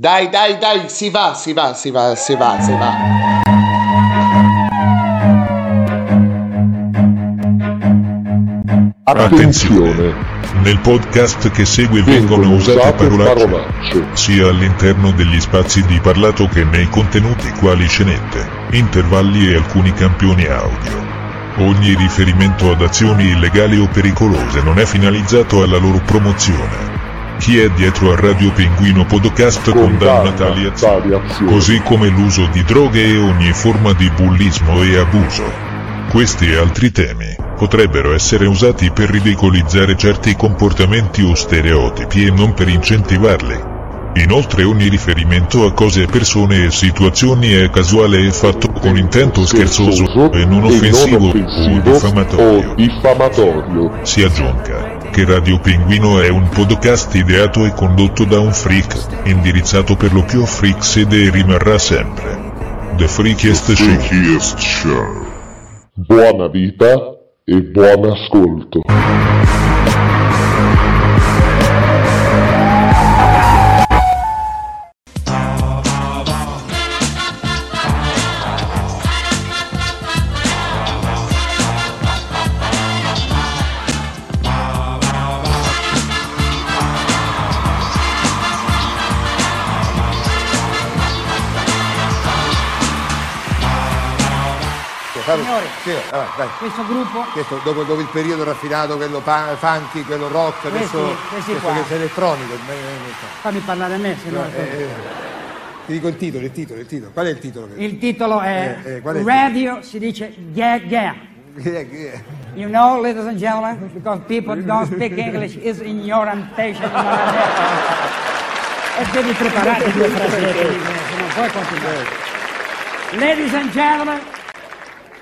Dai, dai, dai, si va, si va, si va, si va, si va. Attenzione! Nel podcast che segue vengono usate parolacce, sia all'interno degli spazi di parlato che nei contenuti quali scenette, intervalli e alcuni campioni audio. Ogni riferimento ad azioni illegali o pericolose non è finalizzato alla loro promozione. Chi è dietro a Radio Pinguino Podcast condanna tali azioni, così come l'uso di droghe e ogni forma di bullismo e abuso. Questi e altri temi potrebbero essere usati per ridicolizzare certi comportamenti o stereotipi e non per incentivarli. Inoltre ogni riferimento a cose, persone e situazioni è casuale e fatto con intento scherzoso e non offensivo o diffamatorio. Si aggiunga che Radio Pinguino è un podcast ideato e condotto da un freak, indirizzato per lo più a freaks ed e rimarrà sempre. The Freakiest Show. Buona vita e buon ascolto. Sì, allora, dai. questo gruppo questo, dopo, dopo, il periodo raffinato, quello funky, quello rock, adesso questi questo qua. che è elettronico. Fammi parlare a me, se no... Eh, eh, ti dico il titolo, il titolo, il titolo. Qual è il titolo? Il titolo è, Eh, eh, è Radio, si dice yeah yeah. You know, ladies and gentlemen, because people don't speak English is ignorantation. e devi preparare due frasette, se non puoi continuare. Ladies and gentlemen,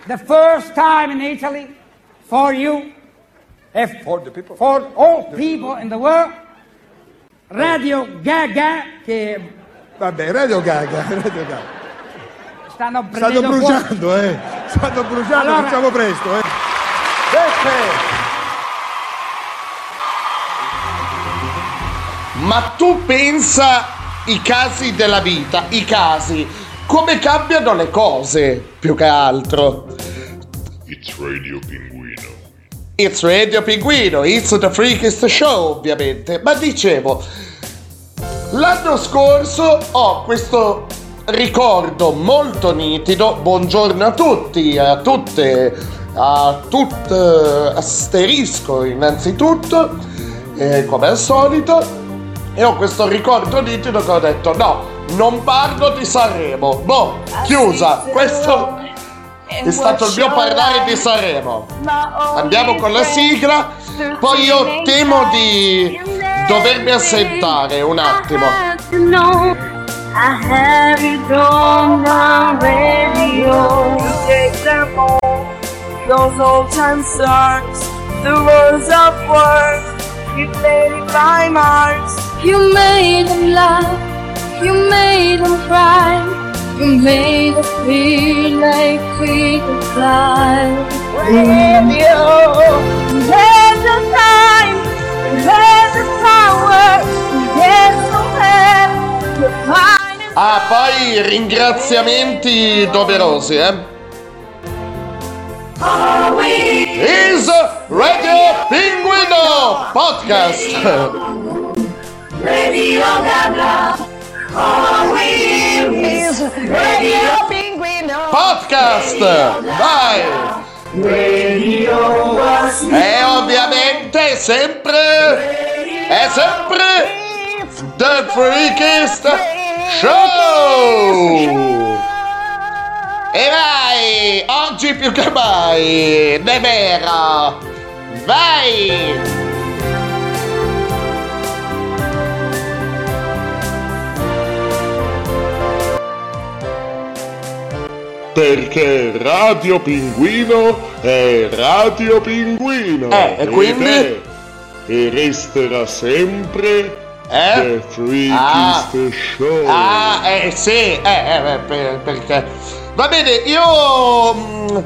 the first time in Italy for you, if For the people. for all people in the world, Radio Gaga, che Vabbè, Radio Gaga, Radio Gaga. stanno Stanno prendendo fuoco. bruciando, eh. Stanno bruciando, Allora- facciamo presto, eh. Ma tu pensa i casi della vita, i casi, come cambiano le cose, più che altro. It's Radio Pinguino. It's Radio Pinguino, it's the freakiest show, ovviamente. Ma dicevo, l'anno scorso ho questo ricordo molto nitido. Buongiorno a tutti, a tutte, a tutte, asterisco innanzitutto, eh, come al solito. E ho questo ricordo nitido che ho detto no, non parlo di Sanremo. Boh, chiusa. Questo è stato il mio parlare di Sanremo. Andiamo con la sigla. Poi io temo di dovermi assentare un attimo. I have it on my radio. Take them home. Those old time stars, the words of words. You played in my heart. You made them laugh. You made them cry. You made us feel like we could fly. Radio, there's the time, there's the power, there's. The finest Ah, poi ringraziamenti doverosi, eh. Is Radio Pinguino Podcast. Radio Gaga. All we Radio Pinguino. Podcast. Vai. Radio E ovviamente sempre è sempre The Freakist Show. E vai, oggi più che mai, è vero. Vai. Perché Radio Pinguino è Radio Pinguino. Eh, e quindi? È E resterà sempre Eh? The Freakist Show. Ah, eh sì, eh, eh, per- perché... Va bene, io mm,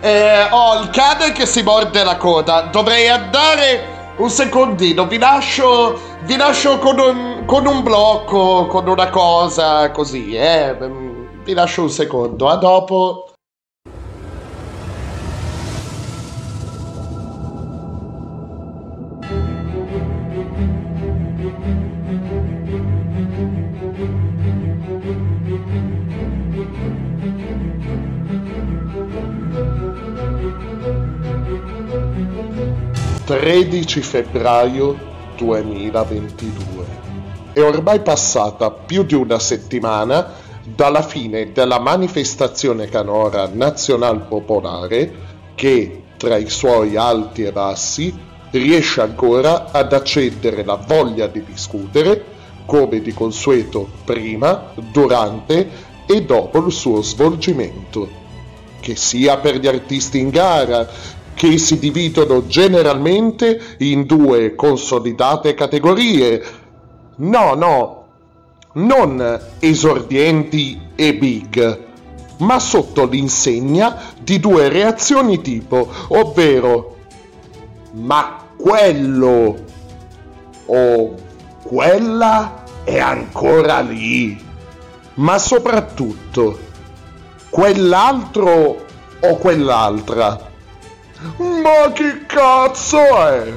eh, ho il cane che si morde la coda. Dovrei andare un secondino, vi lascio, vi lascio con, un, con un blocco, con una cosa così, eh. Vi lascio un secondo, a dopo. 13 febbraio 2022. È ormai passata più di una settimana dalla fine della manifestazione canora nazional popolare che, tra i suoi alti e bassi, riesce ancora ad accendere la voglia di discutere, come di consueto prima, durante e dopo il suo svolgimento. Che sia per gli artisti in gara, che si dividono generalmente in due consolidate categorie. No, no, non esordienti e big, ma sotto l'insegna di due reazioni tipo, ovvero ma quello o quella è ancora lì, ma soprattutto quell'altro o quell'altra ma che cazzo è?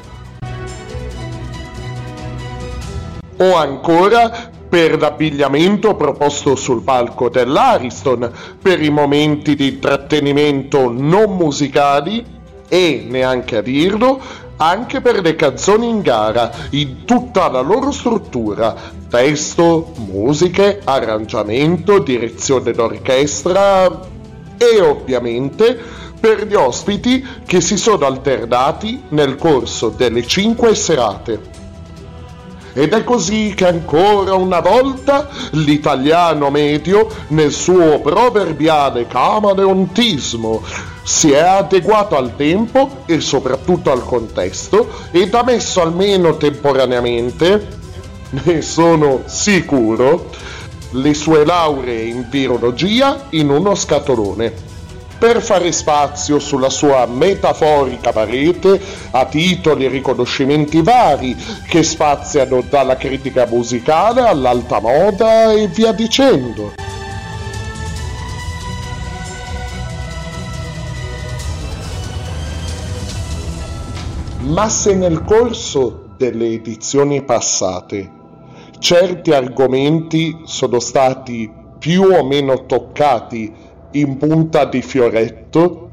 O ancora per l'abbigliamento proposto sul palco dell'Ariston, per i momenti di intrattenimento non musicali e, neanche a dirlo, anche per le canzoni in gara in tutta la loro struttura, testo, musiche, arrangiamento, direzione d'orchestra e ovviamente per gli ospiti che si sono alternati nel corso delle cinque serate. Ed è così che ancora una volta l'italiano medio, nel suo proverbiale camaleontismo, si è adeguato al tempo e soprattutto al contesto ed ha messo almeno temporaneamente, ne sono sicuro, le sue lauree in virologia in uno scatolone per fare spazio sulla sua metaforica parete a titoli e riconoscimenti vari che spaziano dalla critica musicale all'alta moda e via dicendo. Ma se nel corso delle edizioni passate certi argomenti sono stati più o meno toccati in punta di fioretto,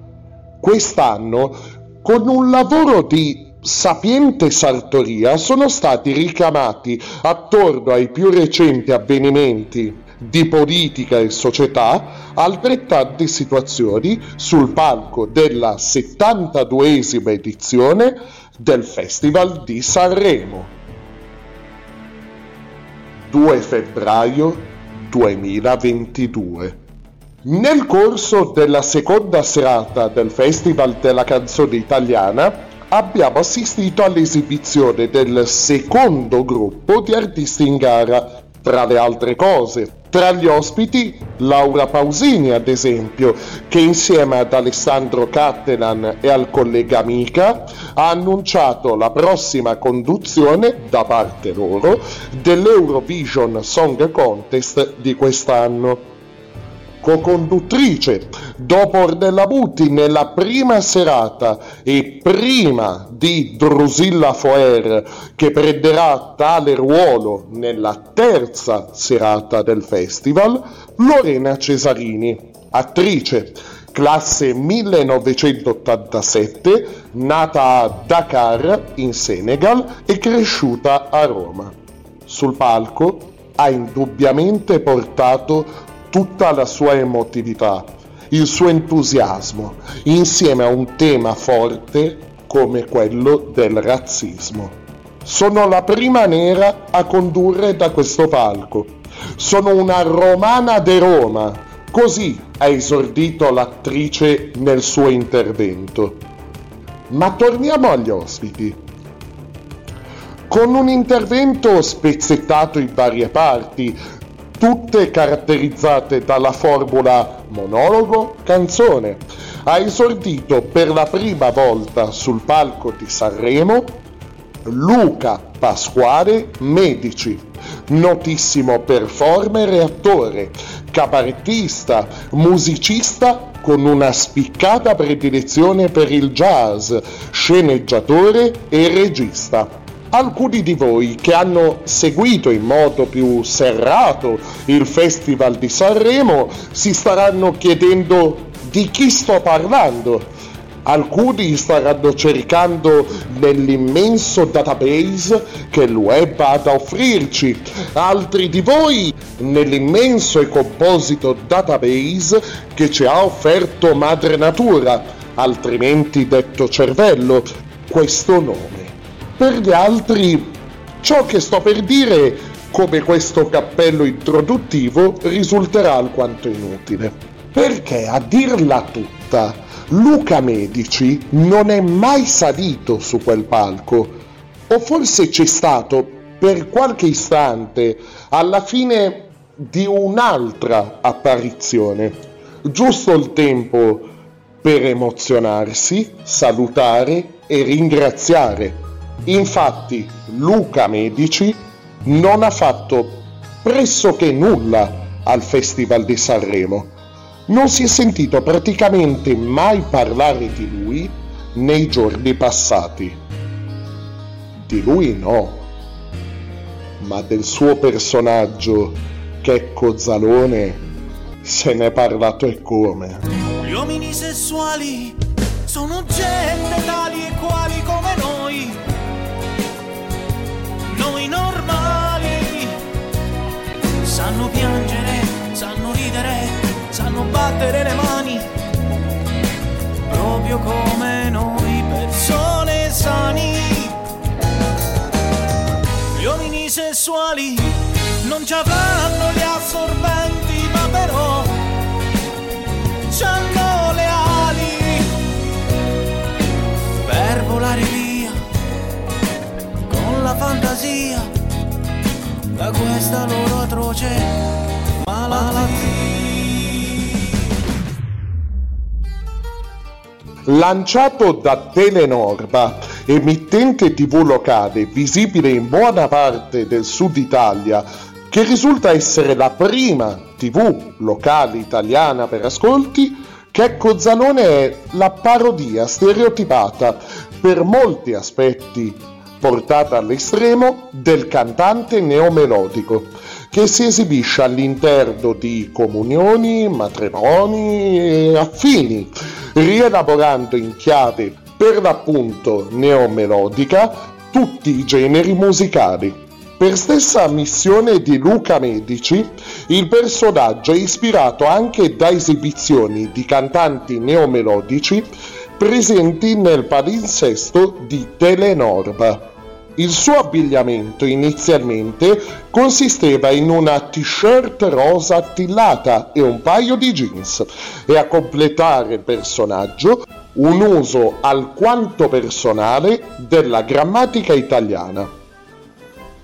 quest'anno con un lavoro di sapiente sartoria sono stati ricamati attorno ai più recenti avvenimenti di politica e società altrettante situazioni sul palco della 72esima edizione del Festival di Sanremo. 2 febbraio 2022 nel corso della seconda serata del Festival della canzone italiana abbiamo assistito all'esibizione del secondo gruppo di artisti in gara, tra le altre cose. Tra gli ospiti Laura Pausini, ad esempio, che insieme ad Alessandro Cattelan e al collega Amica ha annunciato la prossima conduzione da parte loro dell'Eurovision Song Contest di quest'anno co-conduttrice dopo Ornella Butti nella prima serata e prima di Drusilla Foer che prenderà tale ruolo nella terza serata del festival, Lorena Cesarini, attrice classe 1987, nata a Dakar in Senegal e cresciuta a Roma. Sul palco ha indubbiamente portato tutta la sua emotività, il suo entusiasmo, insieme a un tema forte come quello del razzismo. Sono la prima nera a condurre da questo palco. Sono una romana de Roma. Così ha esordito l'attrice nel suo intervento. Ma torniamo agli ospiti. Con un intervento spezzettato in varie parti, tutte caratterizzate dalla formula monologo-canzone. Ha esordito per la prima volta sul palco di Sanremo Luca Pasquale Medici, notissimo performer e attore, cabarettista, musicista con una spiccata predilezione per il jazz, sceneggiatore e regista. Alcuni di voi che hanno seguito in modo più serrato il Festival di Sanremo si staranno chiedendo di chi sto parlando Alcuni staranno cercando nell'immenso database che il web ha da offrirci, altri di voi nell'immenso e composito database che ci ha offerto Madre Natura, altrimenti detto cervello, questo nome. Per gli altri, ciò che sto per dire, come questo cappello introduttivo, risulterà alquanto inutile. Perché a dirla tutta, Luca Medici non è mai salito su quel palco, o forse c'è stato per qualche istante alla fine di un'altra apparizione, giusto il tempo per emozionarsi, salutare e ringraziare. Infatti Luca Medici non ha fatto pressoché nulla al Festival di Sanremo non si è sentito praticamente mai parlare di lui nei giorni passati. Di lui no, ma del suo personaggio, Checco Zalone, se n'è parlato e come. Gli uomini sessuali sono gente tali e quali come. Noi battere le mani, proprio come noi persone sani. Gli uomini sessuali non ci avranno gli assorbenti, ma però hanno le ali per volare via con la fantasia da questa loro atroce malattia. Lanciato da Telenorba, emittente tv locale visibile in buona parte del sud Italia, che risulta essere la prima tv locale italiana per ascolti, Checco Zalone è la parodia stereotipata per molti aspetti portata all'estremo del cantante neomelodico che si esibisce all'interno di comunioni, matrimoni e affini, rielaborando in chiave per l'appunto neomelodica tutti i generi musicali. Per stessa missione di Luca Medici, il personaggio è ispirato anche da esibizioni di cantanti neomelodici presenti nel palinsesto di Telenorba. Il suo abbigliamento inizialmente consisteva in una t-shirt rosa attillata e un paio di jeans e a completare il personaggio un uso alquanto personale della grammatica italiana.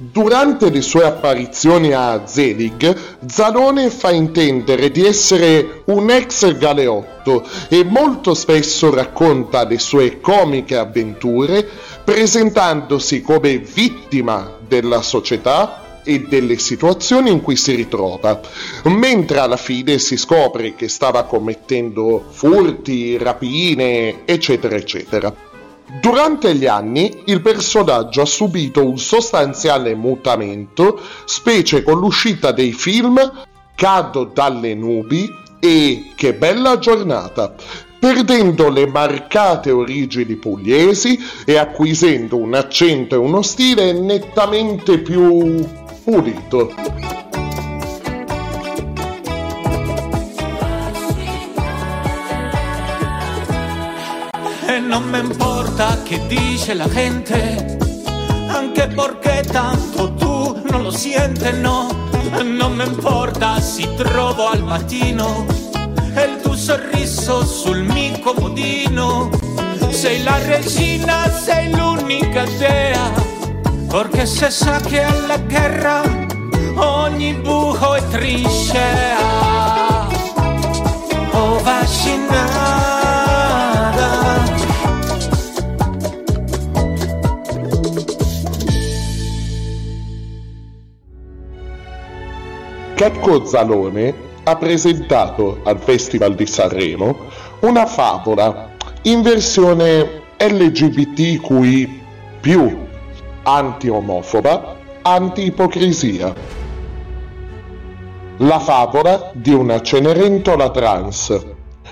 Durante le sue apparizioni a Zelig, Zanone fa intendere di essere un ex galeotto e molto spesso racconta le sue comiche avventure presentandosi come vittima della società e delle situazioni in cui si ritrova, mentre alla fine si scopre che stava commettendo furti, rapine, eccetera, eccetera. Durante gli anni il personaggio ha subito un sostanziale mutamento, specie con l'uscita dei film Cado dalle nubi e Che bella giornata, perdendo le marcate origini pugliesi e acquisendo un accento e uno stile nettamente più pulito. E non me importa che dice la gente, anche perché tanto tu non lo sientes, no. Non me importa si trovo al mattino e il tuo sorriso sul mio comodino. Sei la regina, sei l'unica dea, perché se sa che alla guerra ogni buco è trincea. Oh, vaccinata. Checco Zalone ha presentato al Festival di Sanremo una favola in versione LGBTQI anti-omofoba, anti-ipocrisia. La favola di una Cenerentola trans,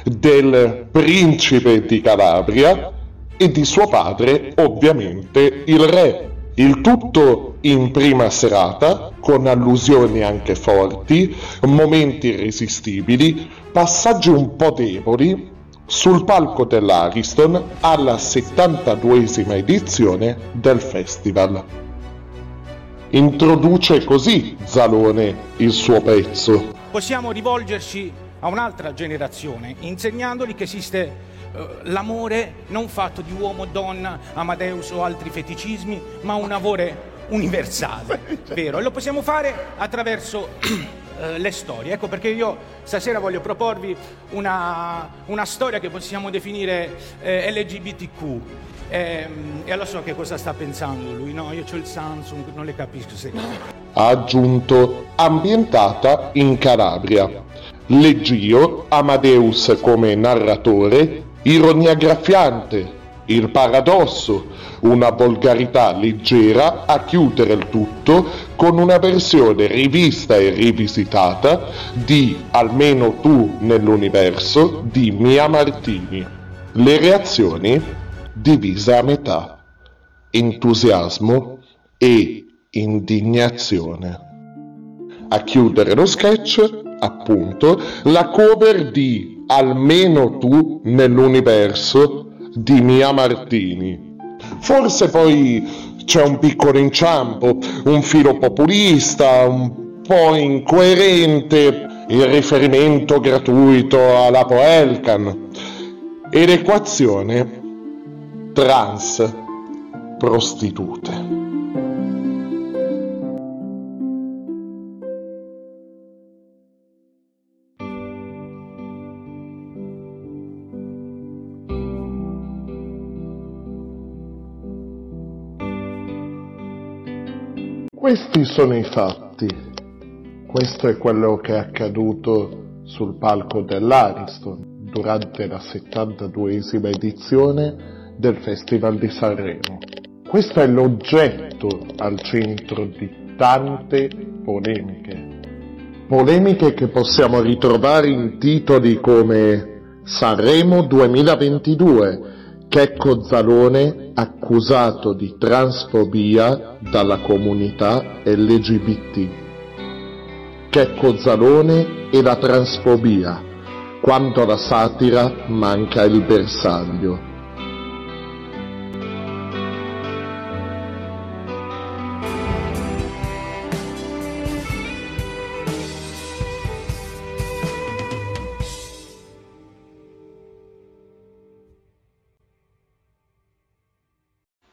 del principe di Calabria e di suo padre, ovviamente, il re. Il tutto in prima serata, con allusioni anche forti, momenti irresistibili, passaggi un po' deboli, sul palco dell'Ariston alla 72esima edizione del festival. Introduce così Zalone il suo pezzo. Possiamo rivolgerci a un'altra generazione insegnandogli che esiste Uh, l'amore non fatto di uomo, donna, Amadeus o altri feticismi, ma un amore universale, vero? E lo possiamo fare attraverso uh, le storie. Ecco perché io stasera voglio proporvi una, una storia che possiamo definire eh, LGBTQ. E, e allora so che cosa sta pensando lui, no? Io ho il Samsung, non le capisco se... Ha aggiunto ambientata in Calabria. Leggio Amadeus come narratore ironia graffiante, il paradosso, una volgarità leggera a chiudere il tutto con una versione rivista e rivisitata di Almeno tu nell'universo di Mia Martini. Le reazioni divise a metà, entusiasmo e indignazione. A chiudere lo sketch, appunto, la cover di almeno tu nell'universo di Mia Martini. Forse poi c'è un piccolo inciampo, un filo populista, un po' incoerente, il riferimento gratuito alla Poelcan e l'equazione trans prostitute. Questi sono i fatti. Questo è quello che è accaduto sul palco dell'Ariston durante la 72esima edizione del Festival di Sanremo. Questo è l'oggetto al centro di tante polemiche. Polemiche che possiamo ritrovare in titoli come Sanremo 2022, Checco Zalone accusato di transfobia dalla comunità LGBT. Checco Zalone e la transfobia, quanto alla satira manca il bersaglio.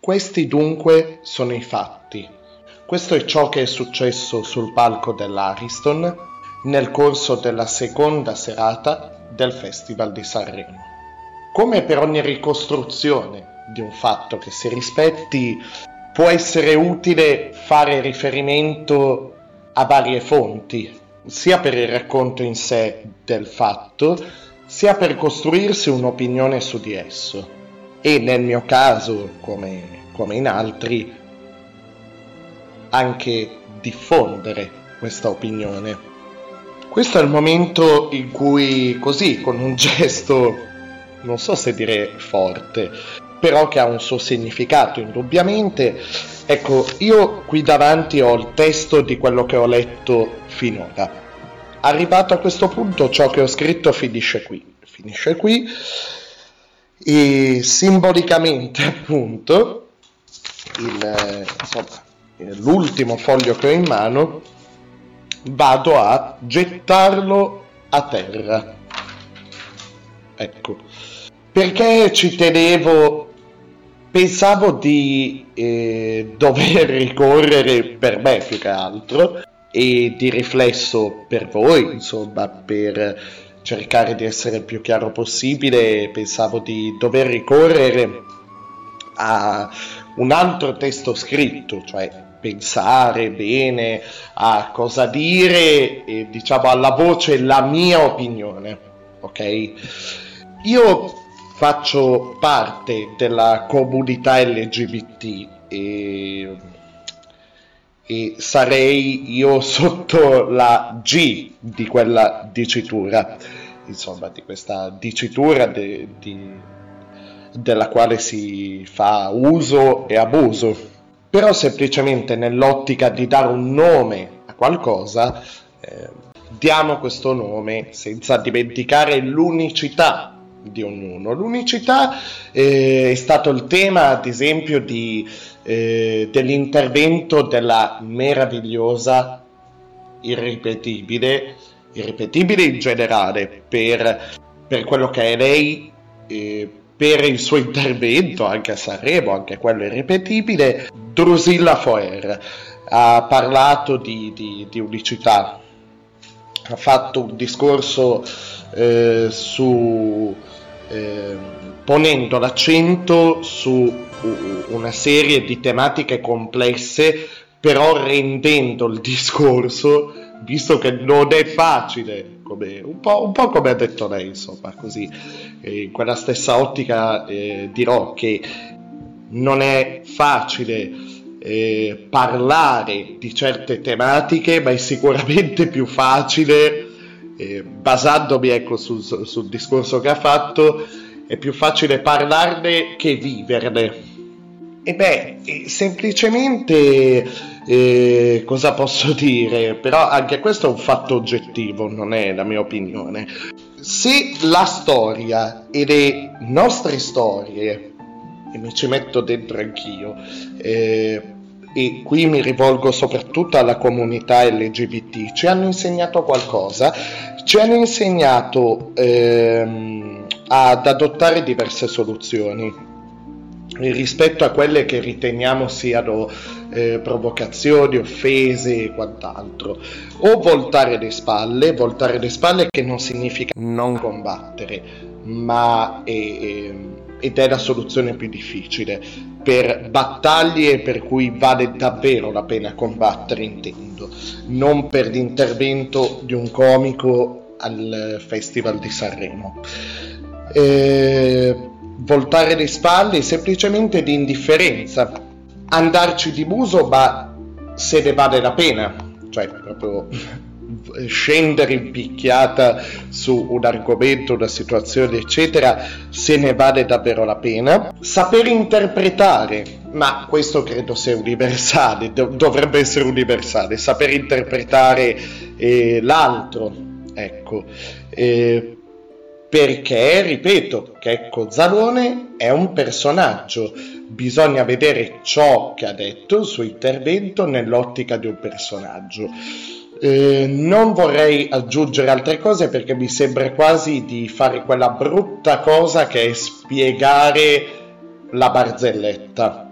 Questi dunque sono i fatti. Questo è ciò che è successo sul palco dell'Ariston nel corso della seconda serata del Festival di Sanremo. Come per ogni ricostruzione di un fatto che si rispetti, può essere utile fare riferimento a varie fonti, sia per il racconto in sé del fatto, sia per costruirsi un'opinione su di esso e nel mio caso, come, come in altri, anche diffondere questa opinione. Questo è il momento in cui, così, con un gesto, non so se dire forte, però che ha un suo significato indubbiamente, ecco, io qui davanti ho il testo di quello che ho letto finora. Arrivato a questo punto, ciò che ho scritto finisce qui. Finisce qui e simbolicamente appunto il, insomma, l'ultimo foglio che ho in mano vado a gettarlo a terra. Ecco. Perché ci tenevo pensavo di eh, dover ricorrere per me più che altro e di riflesso per voi insomma per cercare di essere il più chiaro possibile, pensavo di dover ricorrere a un altro testo scritto, cioè pensare bene a cosa dire e diciamo alla voce la mia opinione, ok? Io faccio parte della comunità LGBT e, e sarei io sotto la G di quella dicitura, insomma di questa dicitura de, di, della quale si fa uso e abuso, però semplicemente nell'ottica di dare un nome a qualcosa, eh, diamo questo nome senza dimenticare l'unicità di ognuno. L'unicità eh, è stato il tema, ad esempio, di, eh, dell'intervento della meravigliosa, irripetibile, irripetibile in generale, per, per quello che è lei, eh, per il suo intervento anche a Sanremo, anche quello irripetibile, Drusilla Foer. Ha parlato di, di, di unicità, ha fatto un discorso eh, su eh, ponendo l'accento su una serie di tematiche complesse, però rendendo il discorso, visto che non è facile, come, un, po', un, po', come ha detto lei, insomma, così, eh, in quella stessa ottica eh, dirò che non è facile eh, parlare di certe tematiche, ma è sicuramente più facile eh, basandomi ecco, sul, sul, discorso che ha fatto, è più facile parlarne che viverne. E beh, semplicemente eh, cosa posso dire? Però anche questo è un fatto oggettivo, non è la mia opinione. Se la storia e le nostre storie, e mi ci metto dentro anch'io, eh, e qui mi rivolgo soprattutto alla comunità LGBT, ci hanno insegnato qualcosa, ci hanno insegnato ehm, ad adottare diverse soluzioni rispetto a quelle che riteniamo siano eh, provocazioni, offese e quant'altro. O voltare le spalle, voltare le spalle che non significa non combattere, ma è, è, ed è la soluzione più difficile per battaglie per cui vale davvero la pena combattere, intendo, non per l'intervento di un comico al Festival di Sanremo. Eh, voltare le spalle semplicemente di indifferenza, andarci di muso, ma se ne vale la pena, cioè proprio scendere in picchiata su un argomento, una situazione, eccetera, se ne vale davvero la pena. Saper interpretare, ma questo credo sia universale, dovrebbe essere universale, saper interpretare eh, l'altro, ecco. Eh, perché, ripeto, Checco Zalone è un personaggio, bisogna vedere ciò che ha detto, il suo intervento nell'ottica di un personaggio. Eh, non vorrei aggiungere altre cose perché mi sembra quasi di fare quella brutta cosa che è spiegare la barzelletta.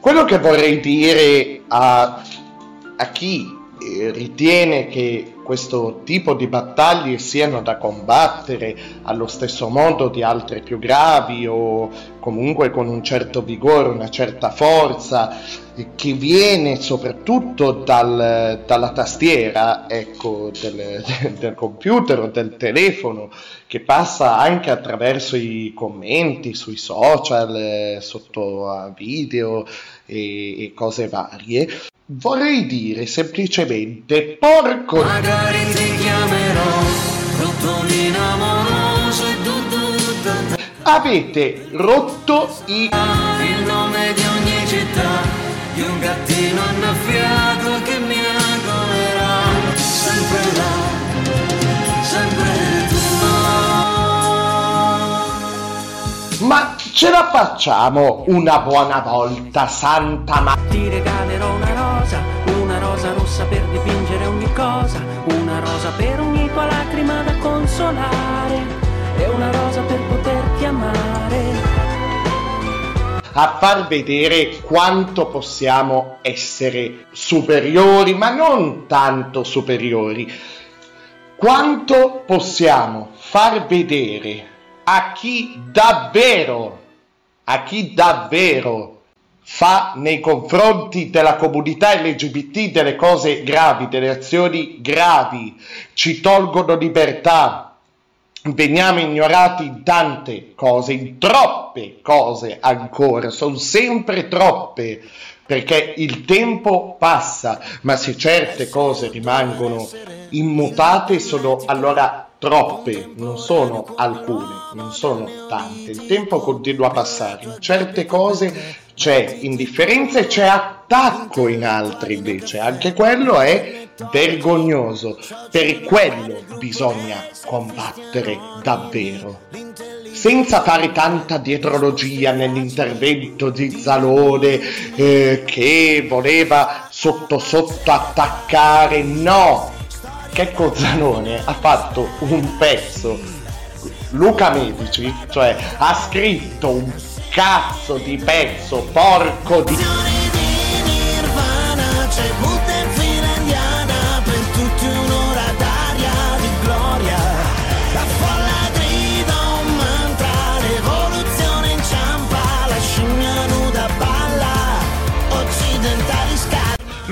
Quello che vorrei dire a, a chi ritiene che questo tipo di battaglie siano da combattere allo stesso modo di altre più gravi o comunque con un certo vigore, una certa forza che viene soprattutto dal, dalla tastiera ecco, del, del, computer o del telefono che passa anche attraverso i commenti sui social, sotto a video e, e cose varie Vorrei dire semplicemente porco. Magari ti chiamerò rottolino amoroso. Avete rotto i. Il nome ce la facciamo una buona volta, santa ma. Ti regalerò una rosa, una rosa rossa per dipingere ogni cosa, una rosa per ogni tua lacrima da consolare, e una rosa per poterti amare. A far vedere quanto possiamo essere superiori, ma non tanto superiori, quanto possiamo far vedere a chi davvero, a chi davvero fa nei confronti della comunità LGBT delle cose gravi, delle azioni gravi, ci tolgono libertà, veniamo ignorati in tante cose, in troppe cose ancora, sono sempre troppe, perché il tempo passa, ma se certe cose rimangono immutate sono allora troppe, non sono alcune, non sono tante. Il tempo continua a passare, in certe cose c'è indifferenza e c'è attacco in altre invece, anche quello è vergognoso, per quello bisogna combattere davvero. Senza fare tanta dietrologia nell'intervento di Zalone eh, che voleva sotto sotto attaccare, no, Checco Zanone ha fatto un pezzo, Luca Medici, cioè ha scritto un cazzo di pezzo, porco di...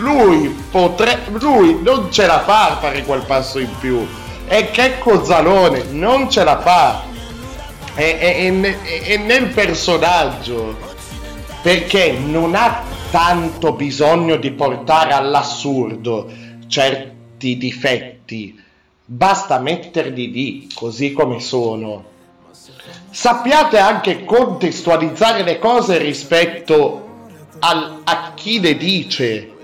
lui potrebbe lui non ce la fa a fare quel passo in più. È Checco Zalone non ce la fa. È, è, è, è nel personaggio perché non ha tanto bisogno di portare all'assurdo certi difetti. Basta metterli lì così come sono. Sappiate anche contestualizzare le cose rispetto al, a chi le dice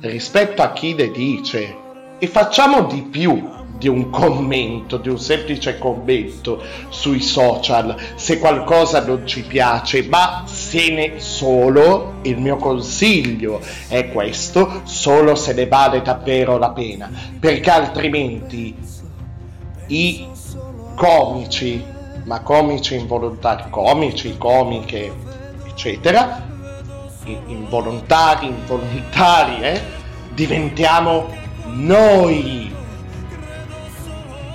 rispetto a chi le dice. E facciamo di più di un commento, di un semplice commento sui social. Se qualcosa non ci piace, ma se ne solo il mio consiglio è questo, solo se ne vale davvero la pena, perché altrimenti i comici, ma comici involontari, comici, comiche, eccetera, involontari, involontari, eh, diventiamo noi.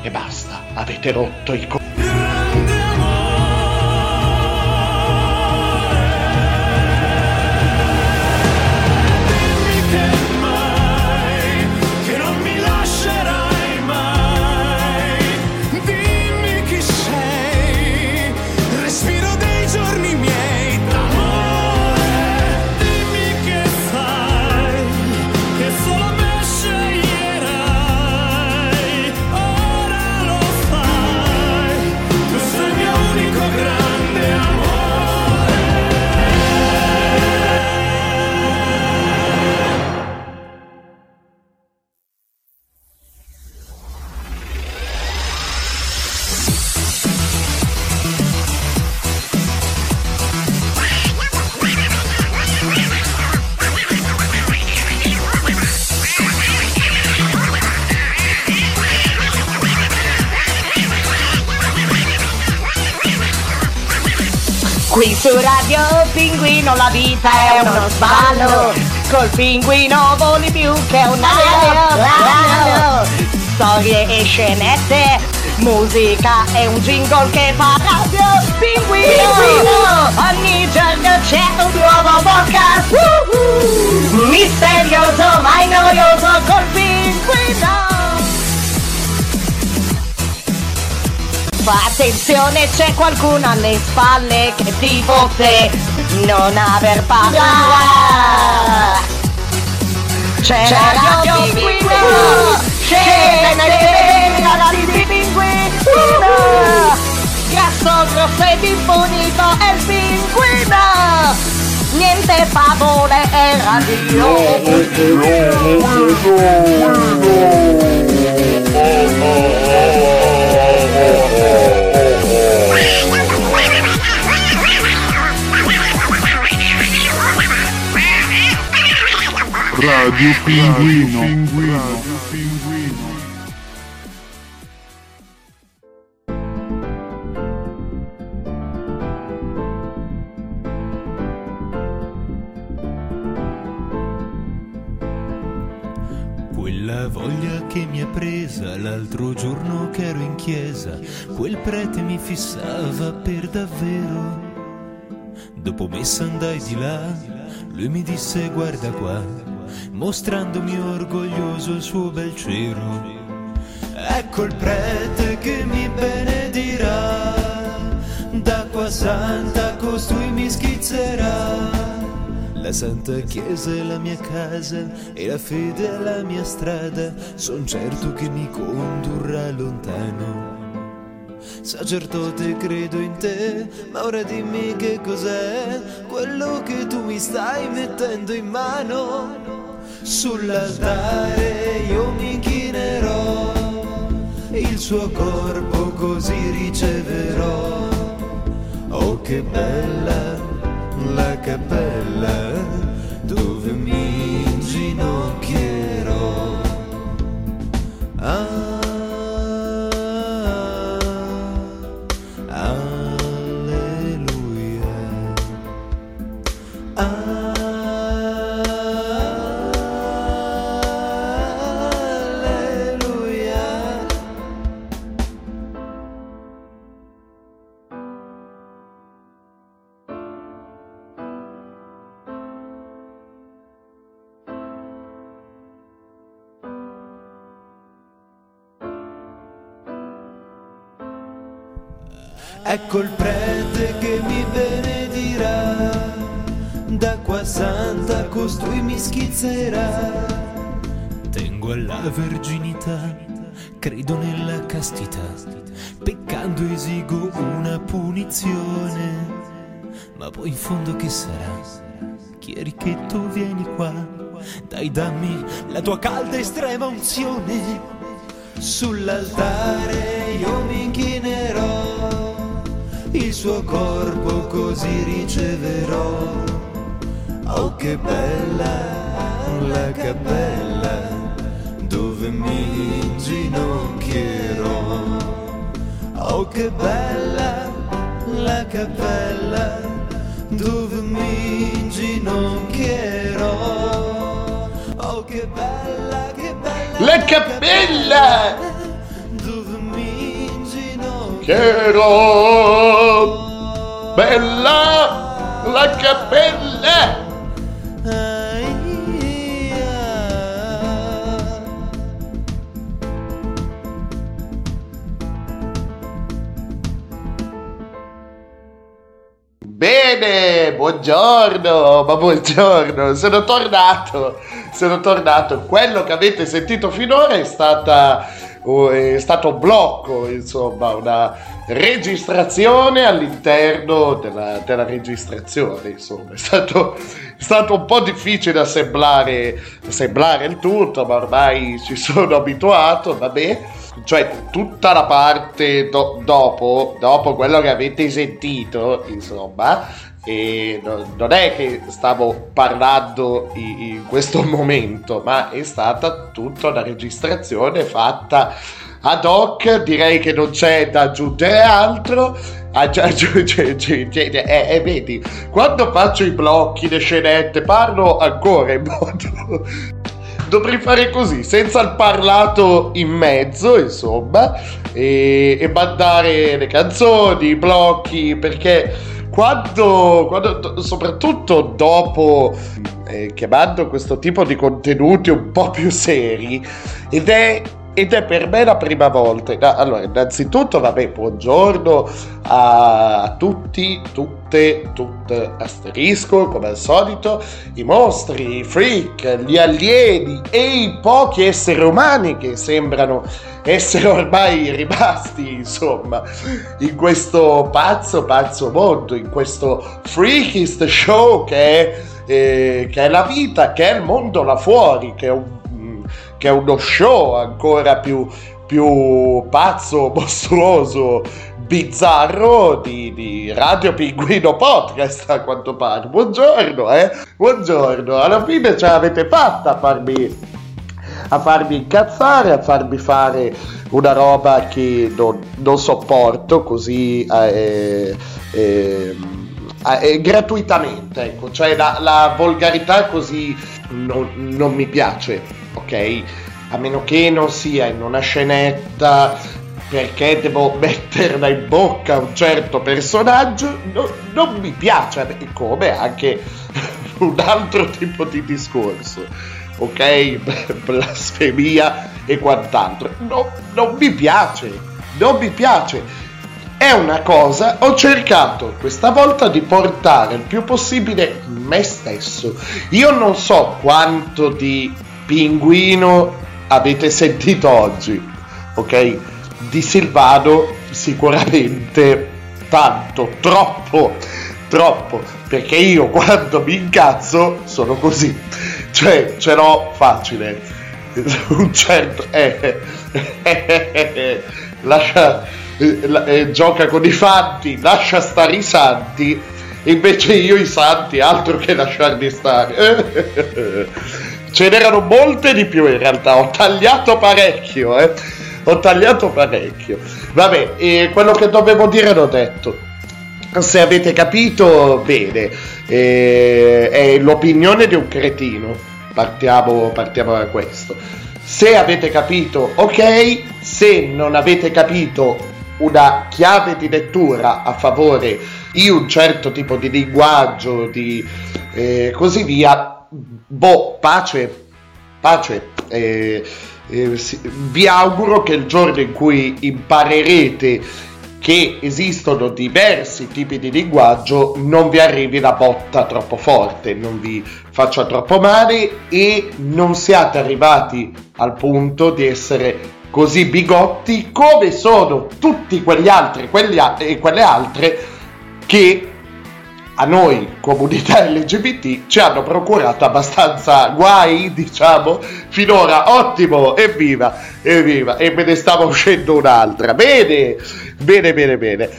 E basta, avete rotto i co- Pinguino la vita è uno sballo. Col pinguino voli più che un aereo Storie e scenette Musica e un jingle che fa Radio. Pinguino, Ogni giorno c'è un nuovo podcast. Misterioso ma noioso col pinguino. Attenzione c'è qualcuno alle spalle che ti fotte non aver paura. C'è Radio Pinguino Scende la di Pinguino Grasso, grosso ed impunito è il pinguino Niente favole è Radio Pinguino. Radio Pinguino. Quella voglia che mi ha presa l'altro giorno che ero in chiesa, quel prete mi fissava per davvero. Dopo messa andai di là Lui mi disse guarda qua, mostrandomi orgoglioso il suo bel cero. Ecco il prete che mi benedirà, d'acqua santa costui mi schizzerà. La santa chiesa è la mia casa e la fede è la mia strada, son certo che mi condurrà lontano. Sacerdote credo in te, ma ora dimmi che cos'è quello che tu mi stai mettendo in mano. Sull'altare io mi inchinerò, il suo corpo così riceverò. Oh che bella la cappella Ecco il prete che mi benedirà, d'acqua santa costui mi schizzerà. Tengo alla verginità, credo nella castità, peccando esigo una punizione. Ma poi in fondo che sarà? Chierichetto vieni qua, dai dammi la tua calda estrema unzione. Sull'altare io mi inchinerò, il suo corpo così riceverò. Oh che bella la cappella dove mi inginocchierò. Oh che bella la cappella dove mi inginocchierò. Oh che bella, che bella La cappella! Chero! Bella! La cappella! Bene, buongiorno, ma buongiorno, sono tornato, sono tornato. Quello che avete sentito finora è, stata, è stato blocco, insomma, una registrazione all'interno della, della registrazione, insomma, è stato, è stato un po' difficile assemblare, assemblare il tutto, ma ormai ci sono abituato, vabbè cioè tutta la parte do- dopo, dopo quello che avete sentito, insomma, e no- non è che stavo parlando in, questo momento, ma è stata tutta una registrazione fatta ad hoc, direi che non c'è da aggiungere altro. Aggiunge- aggiunge- eh, eh, vedi, quando faccio i blocchi, le scenette, parlo ancora in modo dovrei fare così, senza il parlato in mezzo, insomma, e, e mandare le canzoni, i blocchi, perché quando, quando soprattutto dopo eh, chiamando questo tipo di contenuti un po' più seri, ed è ed è per me la prima volta. Allora, innanzitutto, vabbè, buongiorno a tutti, tutte, tutte, asterisco, come al solito, i mostri, i freak, gli alieni e i pochi esseri umani che sembrano essere ormai rimasti, insomma, in questo pazzo, pazzo mondo, in questo freakist show che è, eh, che è la vita, che è il mondo là fuori, che è un che è uno show ancora più, più pazzo, mostruoso, bizzarro di, di Radio Pinguino Podcast a quanto pare. Buongiorno, eh? Buongiorno, alla fine ce l'avete fatta a farmi, a farmi incazzare, a farmi fare una roba che non, non sopporto così eh, eh, eh, gratuitamente, ecco, cioè la, la volgarità così non, non mi piace, ok? A meno che non sia in una scenetta perché devo metterla in bocca a un certo personaggio, no- non mi piace, come anche un altro tipo di discorso, ok? Blasfemia e quant'altro. No, non mi piace, non mi piace. È una cosa, ho cercato questa volta di portare il più possibile me stesso. Io non so quanto di pinguino avete sentito oggi, ok? Di Silvano sicuramente tanto, troppo, troppo, perché io quando mi incazzo sono così, cioè ce l'ho facile, un certo, eh, eh, lascia, eh, gioca con i fanti, lascia stare i santi, invece io i santi altro che lasciarli stare. Ce n'erano molte di più in realtà, ho tagliato parecchio, eh. Ho tagliato parecchio. Vabbè, e quello che dovevo dire l'ho detto. Se avete capito, bene. Eh, è l'opinione di un cretino. Partiamo, partiamo da questo. Se avete capito, ok. Se non avete capito, una chiave di lettura a favore di un certo tipo di linguaggio, di eh, così via, boh, pace, pace. Eh, eh, vi auguro che il giorno in cui imparerete che esistono diversi tipi di linguaggio non vi arrivi la botta troppo forte, non vi faccia troppo male e non siate arrivati al punto di essere così bigotti come sono tutti quegli altri quelli a- e quelle altre che a noi, comunità LGBT, ci hanno procurato abbastanza guai, diciamo, finora ottimo, evviva, evviva, e me ne stava uscendo un'altra. Bene, bene, bene, bene.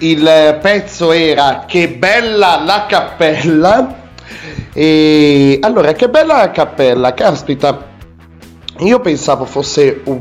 Il pezzo era Che bella la cappella. E allora, che bella la cappella, caspita. Io pensavo fosse un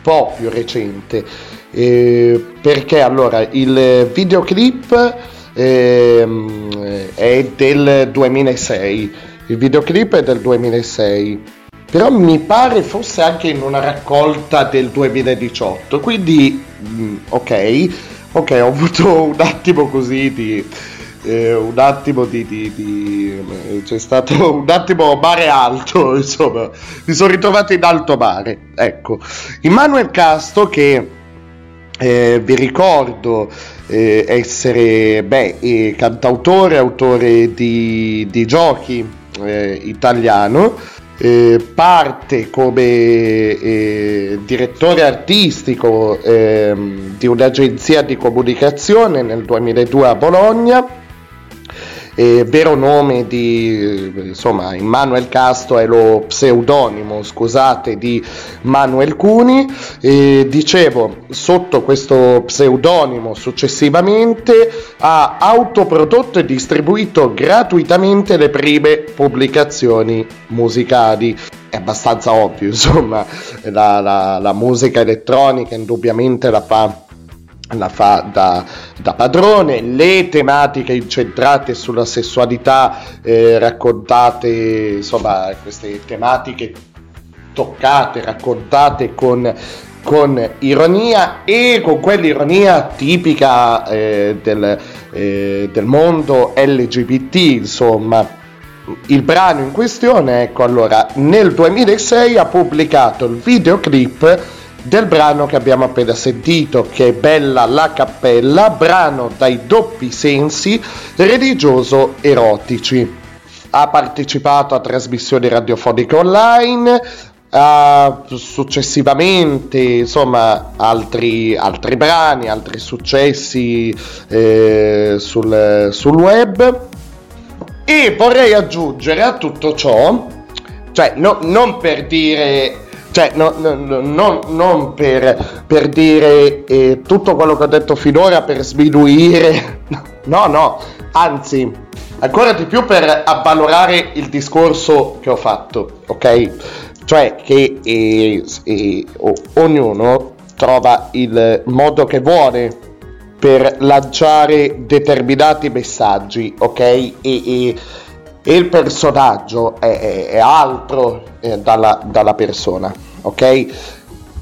po' più recente. Eh, perché allora il videoclip ehm, è del 2006, il videoclip è del 2006, però mi pare fosse anche in una raccolta del 2018, quindi mm, ok, ok, ho avuto un attimo così di... Eh, un attimo di, di, di, eh, c'è stato un attimo mare alto insomma. Mi sono ritrovato in alto mare ecco. Immanuel Casto che eh, vi ricordo eh, essere beh, eh, cantautore, autore di, di giochi eh, italiano, eh, parte come eh, direttore artistico ehm, di un'agenzia di comunicazione nel 2002 a Bologna eh, vero nome di insomma Immanuel Casto è lo pseudonimo scusate di Manuel Cuni. Eh, dicevo sotto questo pseudonimo successivamente ha autoprodotto e distribuito gratuitamente le prime pubblicazioni musicali. È abbastanza ovvio insomma la, la, la musica elettronica indubbiamente la fa la fa da, da, padrone, le tematiche incentrate sulla sessualità, eh, raccontate, insomma, queste tematiche toccate, raccontate con, con ironia e con quell'ironia tipica eh, del, eh, del mondo LGBT, insomma. Il brano in questione, ecco allora, nel 2006 ha pubblicato il videoclip del brano che abbiamo appena sentito, che è Bella la cappella, brano dai doppi sensi religioso-erotici. Ha partecipato a trasmissioni radiofoniche online, ha successivamente insomma altri, altri brani, altri successi eh, sul, sul web e vorrei aggiungere a tutto ciò, cioè no, non per dire cioè, no, no, no, non per, per dire eh, tutto quello che ho detto finora per sminuire, no, no, anzi, ancora di più per avvalorare il discorso che ho fatto, ok? Cioè che eh, eh, ognuno trova il modo che vuole per lanciare determinati messaggi, ok? E, e, e il personaggio è, è, è altro eh, dalla, dalla persona ok?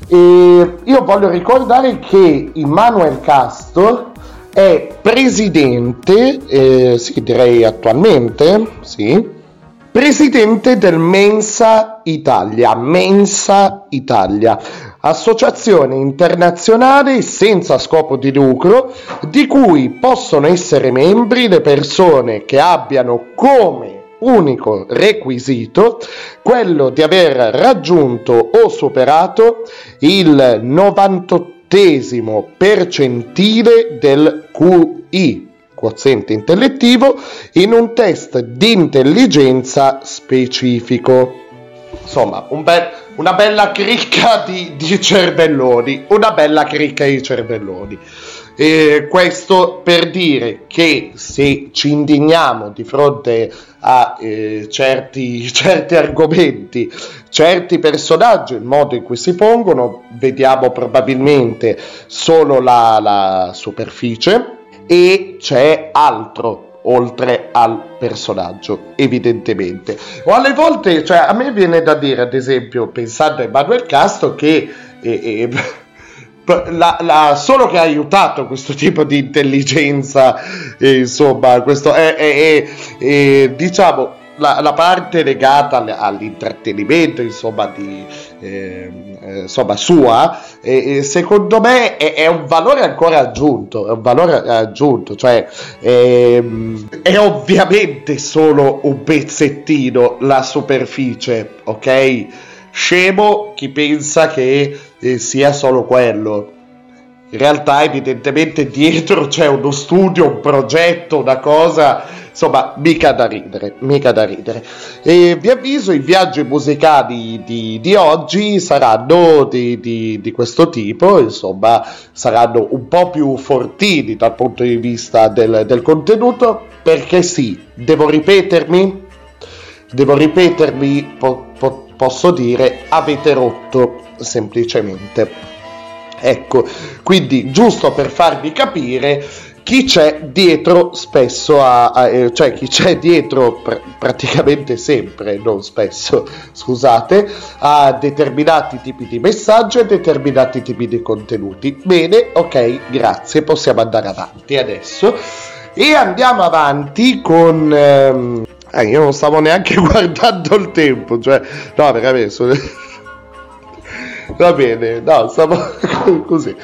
E io voglio ricordare che Immanuel Castro è presidente, eh, sì direi attualmente, sì, presidente del Mensa Italia, Mensa Italia, associazione internazionale senza scopo di lucro di cui possono essere membri le persone che abbiano come unico requisito quello di aver raggiunto o superato il 98 percentile del QI, quoziente intellettivo, in un test di intelligenza specifico. Insomma, un bel, una bella cricca di, di cervelloni, una bella cricca di cervelloni. Eh, questo per dire che se ci indigniamo di fronte a eh, certi, certi argomenti, certi personaggi, il modo in cui si pongono, vediamo probabilmente solo la, la superficie e c'è altro oltre al personaggio, evidentemente. O alle volte, cioè, a me viene da dire, ad esempio, pensando a Emanuel Castro, che eh, eh, la, la, solo che ha aiutato questo tipo di intelligenza, eh, insomma, questo è, è, è diciamo la, la, parte legata all'intrattenimento, insomma, di, eh, insomma sua, eh, secondo me è, è, un valore ancora aggiunto, è un valore aggiunto, cioè ehm, è ovviamente solo un pezzettino la superficie, ok? Scemo chi pensa che sia solo quello. In realtà, evidentemente, dietro c'è uno studio, un progetto, una cosa, insomma, mica da ridere, mica da ridere. E vi avviso, i viaggi musicali di, di oggi saranno di, di, di, questo tipo, insomma, saranno un po' più fortini dal punto di vista del, del contenuto, perché sì, devo ripetermi, devo ripetermi, po- po- posso dire avete rotto semplicemente. Ecco, quindi giusto per farvi capire chi c'è dietro spesso a, a eh, cioè chi c'è dietro pr- praticamente sempre, non spesso, scusate, a determinati tipi di messaggi e determinati tipi di contenuti. Bene, ok, grazie, possiamo andare avanti adesso. E andiamo avanti con ehm, eh, io non stavo neanche guardando il tempo, cioè, no, veramente, sono... va bene, no, stavo così.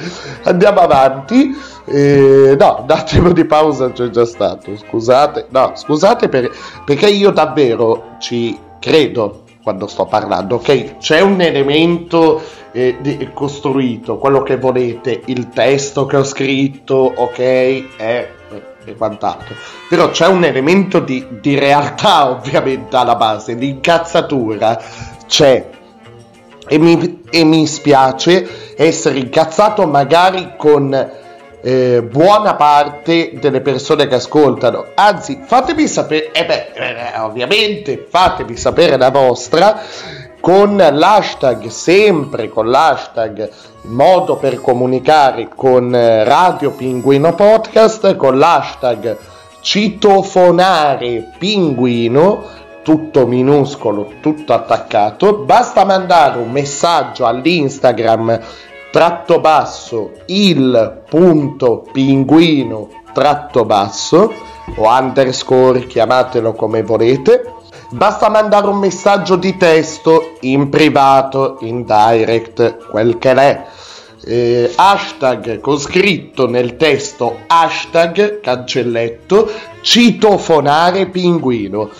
Andiamo avanti. Eh, no, un attimo di pausa c'è già stato, scusate, no, scusate per, perché io davvero ci credo quando sto parlando, ok? C'è un elemento eh, di, costruito, quello che volete, il testo che ho scritto, ok? È e quant'altro. Però c'è un elemento di, di realtà ovviamente alla base, l'incazzatura c'è. E mi, e mi spiace essere incazzato magari con eh, buona parte delle persone che ascoltano. Anzi, fatemi sapere, eh beh, eh, ovviamente fatemi sapere la vostra con l'hashtag, sempre con l'hashtag modo per comunicare con eh, Radio Pinguino Podcast, con l'hashtag citofonare pinguino, tutto minuscolo, tutto attaccato. Basta mandare un messaggio all'Instagram tratto basso il punto pinguino tratto basso o underscore, chiamatelo come volete Basta mandare un messaggio di testo in privato, in direct, quel che è. Eh, hashtag con scritto nel testo hashtag cancelletto citofonare pinguino.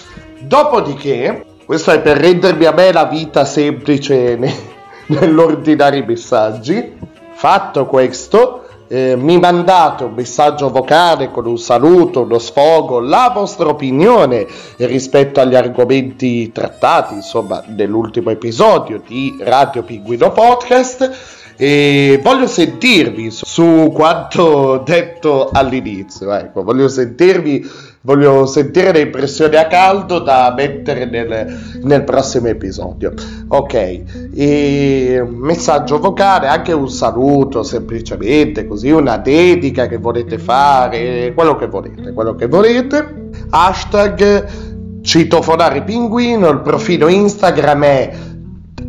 Dopodiché, questo è per rendermi a me la vita semplice ne, nell'ordinare i messaggi. Fatto questo, eh, mi mandate un messaggio vocale con un saluto, uno sfogo, la vostra opinione rispetto agli argomenti trattati, insomma, nell'ultimo episodio di Radio Pinguino Podcast. E voglio sentirvi su quanto detto all'inizio, ecco, voglio sentirvi voglio sentire le impressioni a caldo da mettere nel, nel prossimo episodio. Ok, e messaggio vocale, anche un saluto semplicemente, così una dedica che volete fare, quello che volete, quello che volete. Hashtag citofonare pinguino, il profilo Instagram è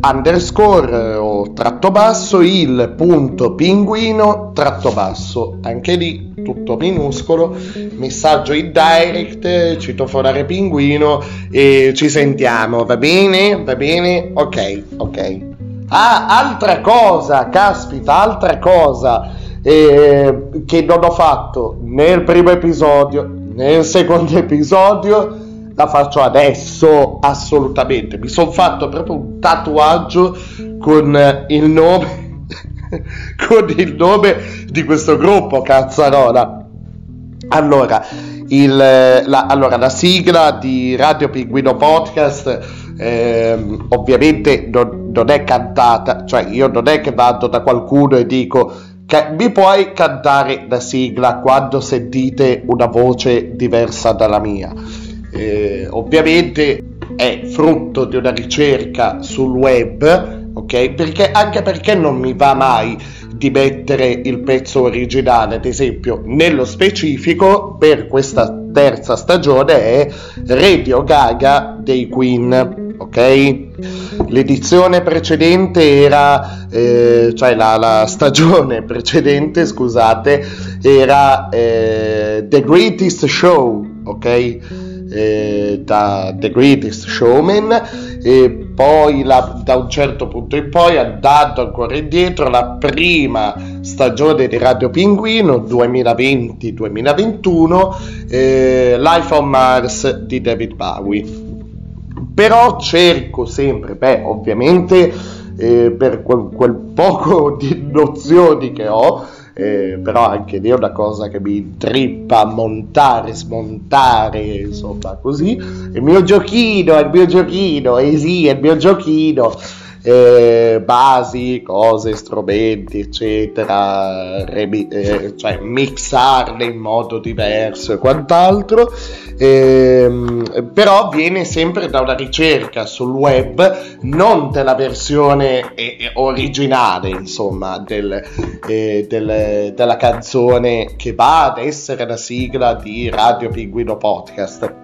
underscore o tratto basso il punto pinguino tratto basso. Anche lì tutto minuscolo messaggio in direct citofonare pinguino e ci sentiamo. Va bene? Va bene? Ok ok. Ah altra cosa caspita altra cosa eh, che non ho fatto nel primo episodio nel secondo episodio la faccio adesso assolutamente. Mi sono fatto proprio un tatuaggio con il nome con il nome di questo gruppo cazzarola. Allora, il, la, allora, la sigla di Radio Pinguino Podcast eh, ovviamente non, non, è cantata, cioè io non è che vado da qualcuno e dico mi puoi cantare la sigla quando sentite una voce diversa dalla mia eh, ovviamente è frutto di una ricerca sul web, ok? Perché, anche perché non mi va mai di mettere il pezzo originale, ad esempio, nello specifico per questa terza stagione è Radio Gaga dei Queen, ok? L'edizione precedente era, eh, cioè la, la, stagione precedente, scusate, era eh, The Greatest Show, ok? Eh, da The Greatest Showman e poi la, da un certo punto in poi andando ancora indietro la prima stagione di Radio Pinguino 2020-2021 eh, Life on Mars di David Bowie. Però cerco sempre beh ovviamente eh, per quel, quel poco di nozioni che ho eh, però anche lì è una cosa che mi trippa montare, smontare, insomma così. Il mio giochino, è il mio giochino, eh sì, è il mio giochino. Eh, basi, cose, strumenti, eccetera, remi- eh, cioè mixarle in modo diverso e quant'altro. Ehm, però viene sempre da una ricerca sul web, non della versione eh, originale, insomma, del, eh, del, della canzone che va ad essere la sigla di Radio Pinguino Podcast,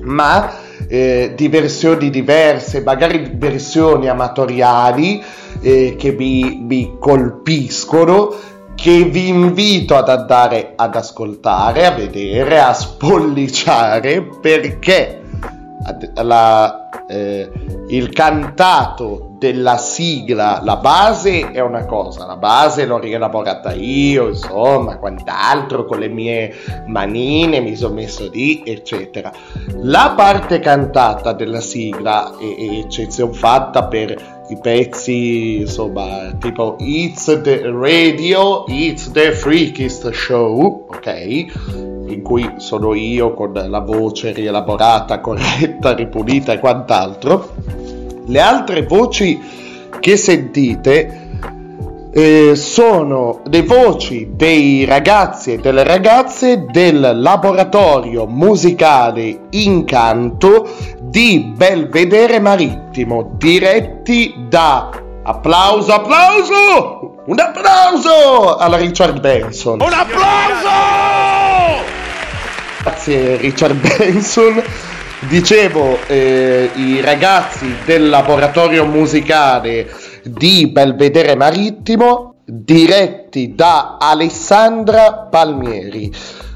ma eh, di versioni diverse, magari versioni amatoriali eh, che mi, mi colpiscono che vi invito ad andare ad ascoltare, a vedere, a spolliciare perché la, eh, il cantato della sigla, la base è una cosa, la base l'ho rielaborata io, insomma, quant'altro con le mie manine mi sono messo lì, eccetera. La parte cantata della sigla è, eccezione fatta per i pezzi, insomma, tipo It's the Radio, It's the Freakist Show, ok? In cui sono io con la voce rielaborata, corretta, ripulita e quant'altro. Le altre voci che sentite eh, sono le voci dei ragazzi e delle ragazze del laboratorio musicale Incanto di Belvedere Marittimo, diretti da applauso, applauso, un applauso alla Richard Benson. Un applauso! Grazie Richard Benson. Dicevo, eh, i ragazzi del laboratorio musicale di Belvedere Marittimo diretti da Alessandra Palmieri.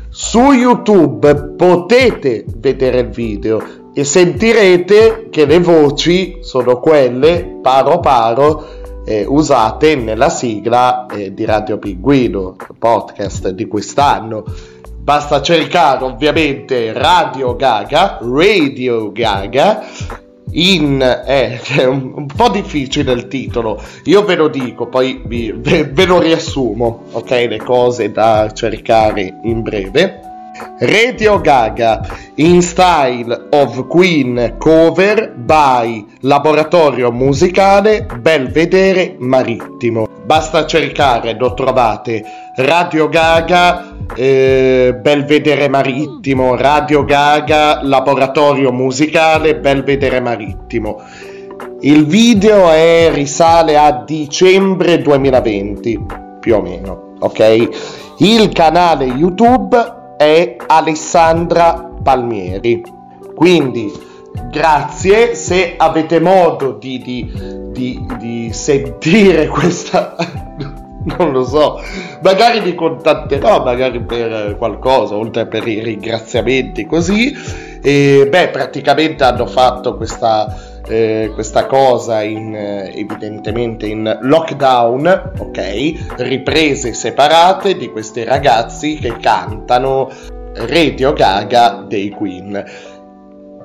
Su YouTube potete vedere il video e sentirete che le voci sono quelle paro paro eh, usate nella sigla eh, di Radio Pinguino, podcast di quest'anno. Basta cercare ovviamente Radio Gaga, Radio Gaga in eh, è un, un, po' difficile il titolo. Io ve lo dico poi vi, ve, ve, lo riassumo ok? Le cose da cercare in breve. Radio Gaga in style of Queen cover by laboratorio musicale Belvedere Marittimo. Basta cercare lo trovate. Radio Gaga Belvedere Marittimo, Radio Gaga, Laboratorio Musicale, Belvedere Marittimo. Il video è, risale a dicembre 2020, più o meno, ok? Il canale YouTube è Alessandra Palmieri. Quindi grazie se avete modo di, di, di, di sentire questa non lo so, magari vi contatterò, magari per qualcosa, oltre per i ringraziamenti così. E beh, praticamente hanno fatto questa, eh, questa cosa in, eh, evidentemente in lockdown, ok? Riprese separate di questi ragazzi che cantano Radio Gaga dei Queen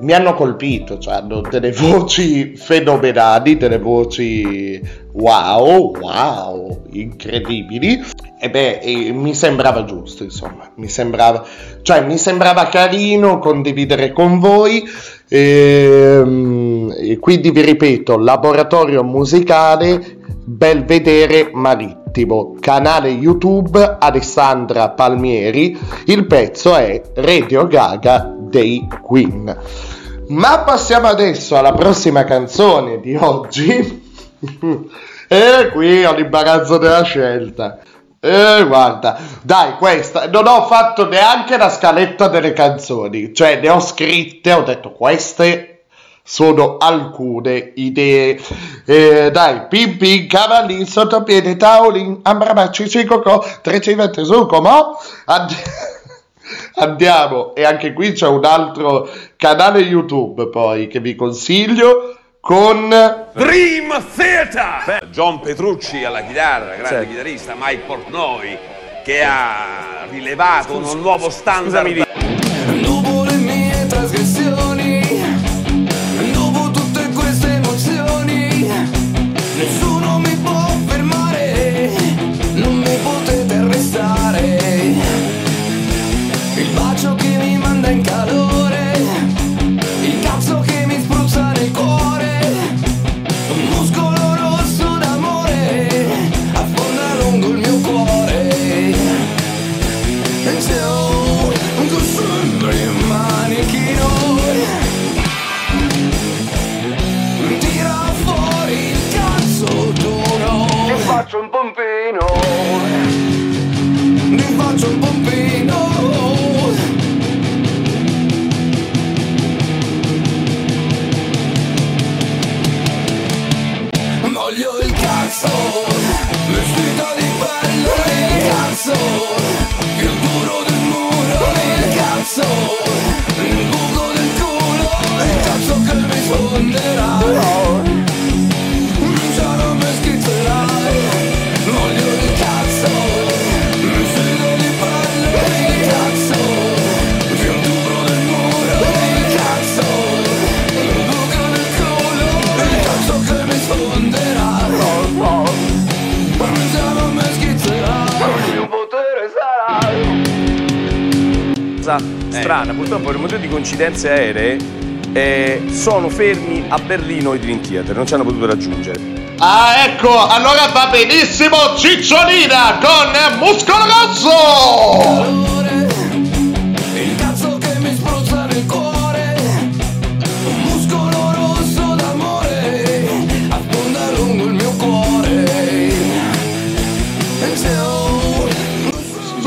mi hanno colpito, cioè hanno delle voci fenomenali, delle voci wow, wow, incredibili. E beh, e mi sembrava giusto, insomma, mi sembrava, cioè mi sembrava carino condividere con voi. Ehm, e quindi vi ripeto, laboratorio musicale Belvedere Marittimo, canale YouTube Alessandra Palmieri, il pezzo è Radio Gaga dei Queen. Ma passiamo adesso alla prossima canzone di oggi. e qui ho l'imbarazzo della scelta. E guarda, dai, questa non ho fatto neanche la scaletta delle canzoni, cioè ne ho scritte, ho detto queste sono alcune idee. Eh, dai, pim pim, cavalli, sottopiede, taolin, ambrabacci, cicocò, trecivette su, comò. Andiamo. Andiamo, e anche qui c'è un altro canale YouTube poi che vi consiglio con Dream Theater! Beh, John Petrucci alla chitarra, grande certo. chitarrista, Mike Portnoy che ha rilevato Scusa, un nuovo standard. Scusami. Un pompino. Mi faccio un pompino. Voglio il cazzo vestito di pelle il cazzo più duro del muro il cazzo il buco del culo il cazzo che mi sfonderà cosa strana, purtroppo per motivo di coincidenze aeree eh, sono fermi a Berlino i Dream Theater, non ci hanno potuto raggiungere. Ah, ecco, allora va benissimo Cicciolina con Muscolo Rosso!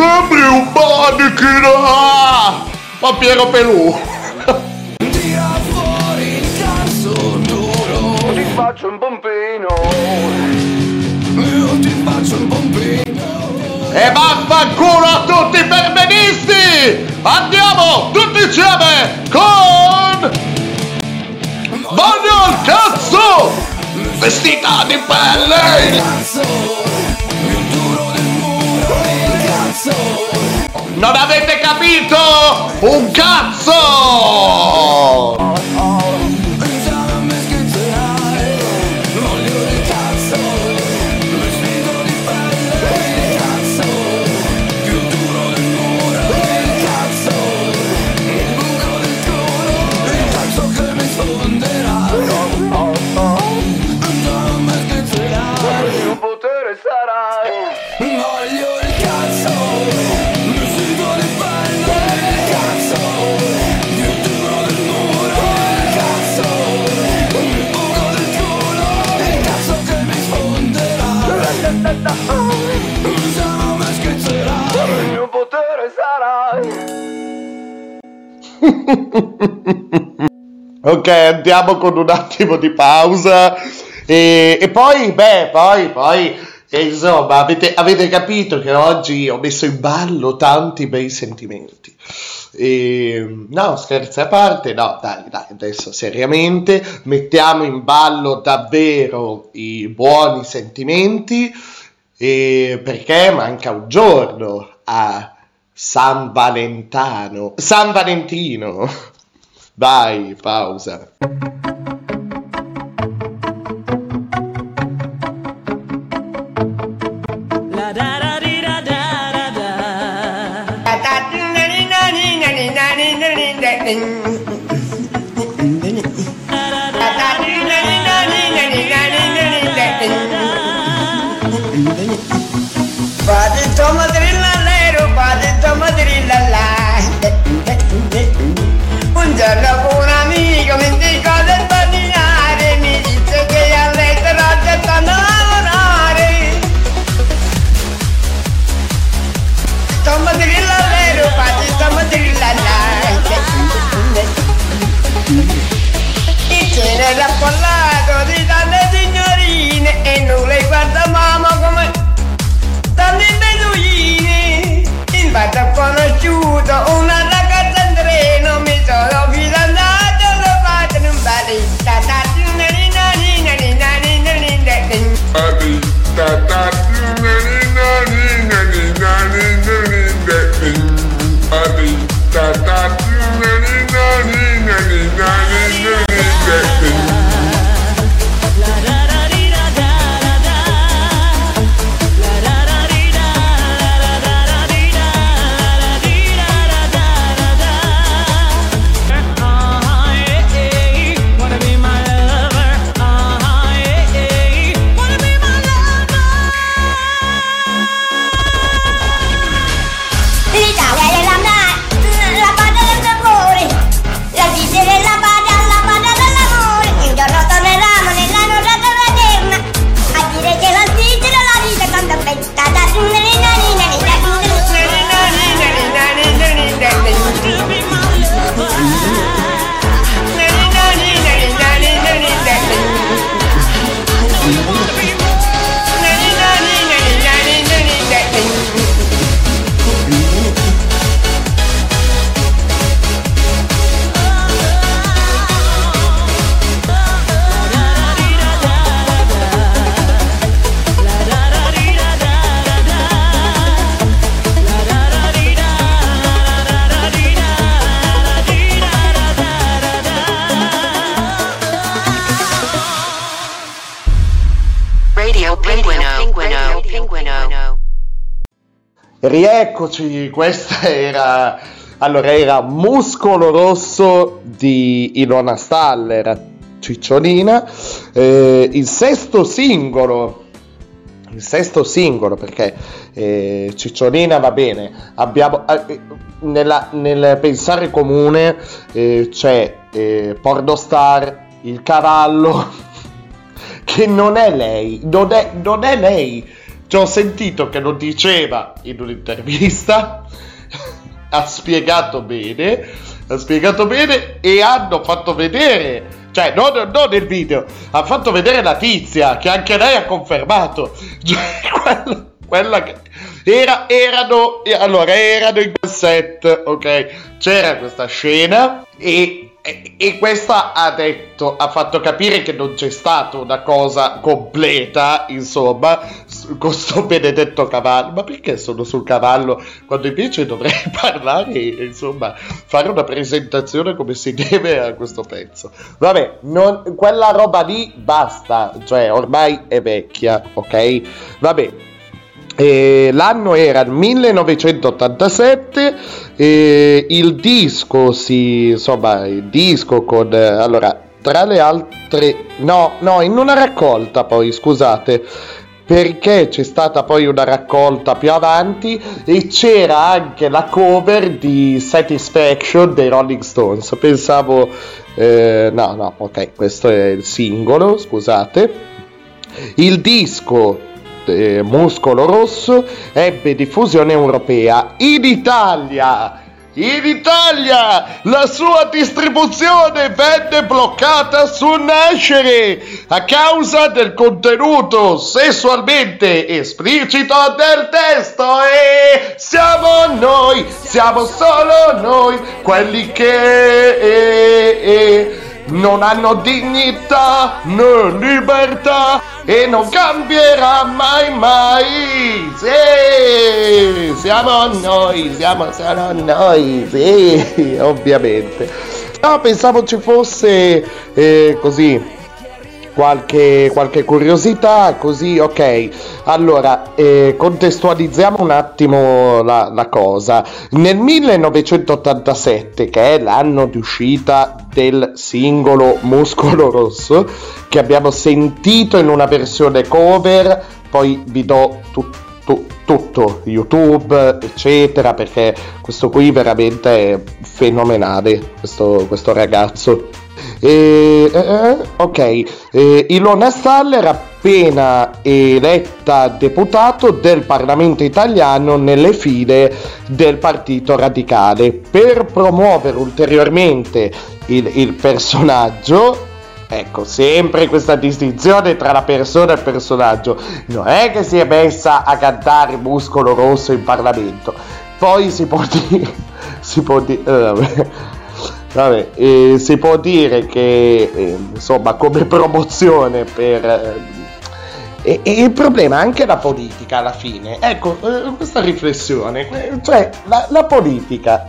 Sembri un manichino! Ma Piero Pelù! Tira fuori il cazzo duro! Ti faccio un pompino! Io ti faccio un pompino! E vaffanculo a tutti i permenisti! Andiamo tutti insieme con... Voglio il cazzo! Vestita di pelle! Non avete capito? Un cazzo! dove sarai. ok, andiamo con un attimo di pausa. E, e poi, beh, poi, poi eh, insomma, avete, avete, capito che oggi ho messo in ballo tanti bei sentimenti. E, no, scherzi a parte, no, dai, dai, adesso seriamente mettiamo in ballo davvero i buoni sentimenti e, perché manca un giorno a San Valentano. San Valentino. Vai, pausa. Padito Un Rieccoci, questa era allora era Muscolo Rosso di Ilona Staller, Cicciolina, eh, il sesto singolo il sesto singolo perché eh, Cicciolina va bene. Abbiamo eh, nella- nel pensare comune eh, c'è eh, Pornostar il cavallo che non è lei non è, non è lei ci ho sentito che lo diceva in un'intervista ha spiegato bene ha spiegato bene e hanno fatto vedere cioè non, non nel video ha fatto vedere la tizia che anche lei ha confermato. Cioè, quella, quella che era, erano allora erano in quel set ok? C'era questa scena e, e, questa ha detto ha fatto capire che non c'è stata una cosa completa insomma con sto benedetto cavallo. Ma perché sono sul cavallo quando invece dovrei parlare e insomma fare una presentazione come si deve a questo pezzo? Vabbè non- quella roba lì basta cioè ormai è vecchia ok? Vabbè eh, l'anno era il 1987 e il disco si insomma il disco con eh, allora tra le altre no no in una raccolta poi scusate perché c'è stata poi una raccolta più avanti e c'era anche la cover di Satisfaction dei Rolling Stones pensavo eh, no no ok questo è il singolo scusate il disco eh, Muscolo Rosso ebbe diffusione europea in Italia. In Italia la sua distribuzione venne bloccata su Nascere a causa del contenuto sessualmente esplicito del testo. E siamo noi, siamo solo noi, quelli che eh, eh, non hanno dignità né libertà e non cambierà mai mai. Sì, siamo noi, siamo solo noi, sì, ovviamente. No, pensavo ci fosse eh, così qualche, qualche curiosità, così ok. Allora, eh, contestualizziamo un attimo la, la cosa. Nel 1987, che è l'anno di uscita del singolo Muscolo Rosso, che abbiamo sentito in una versione cover, poi vi do tutto tu- tutto, YouTube, eccetera, perché questo qui veramente è fenomenale, questo, questo ragazzo. Eh, eh, ok, eh, Ilona Staller appena eletta deputato del Parlamento italiano nelle file del Partito Radicale per promuovere ulteriormente il, il personaggio Ecco, sempre questa distinzione tra la persona e il personaggio. Non è che si è messa a cantare Muscolo Rosso in Parlamento. Poi si può dire... Si può dire... eh, vabbè. Eh, si può dire che eh, insomma come promozione per eh, e, e il problema è anche la politica alla fine. Ecco, eh, questa riflessione, eh, cioè la, la politica,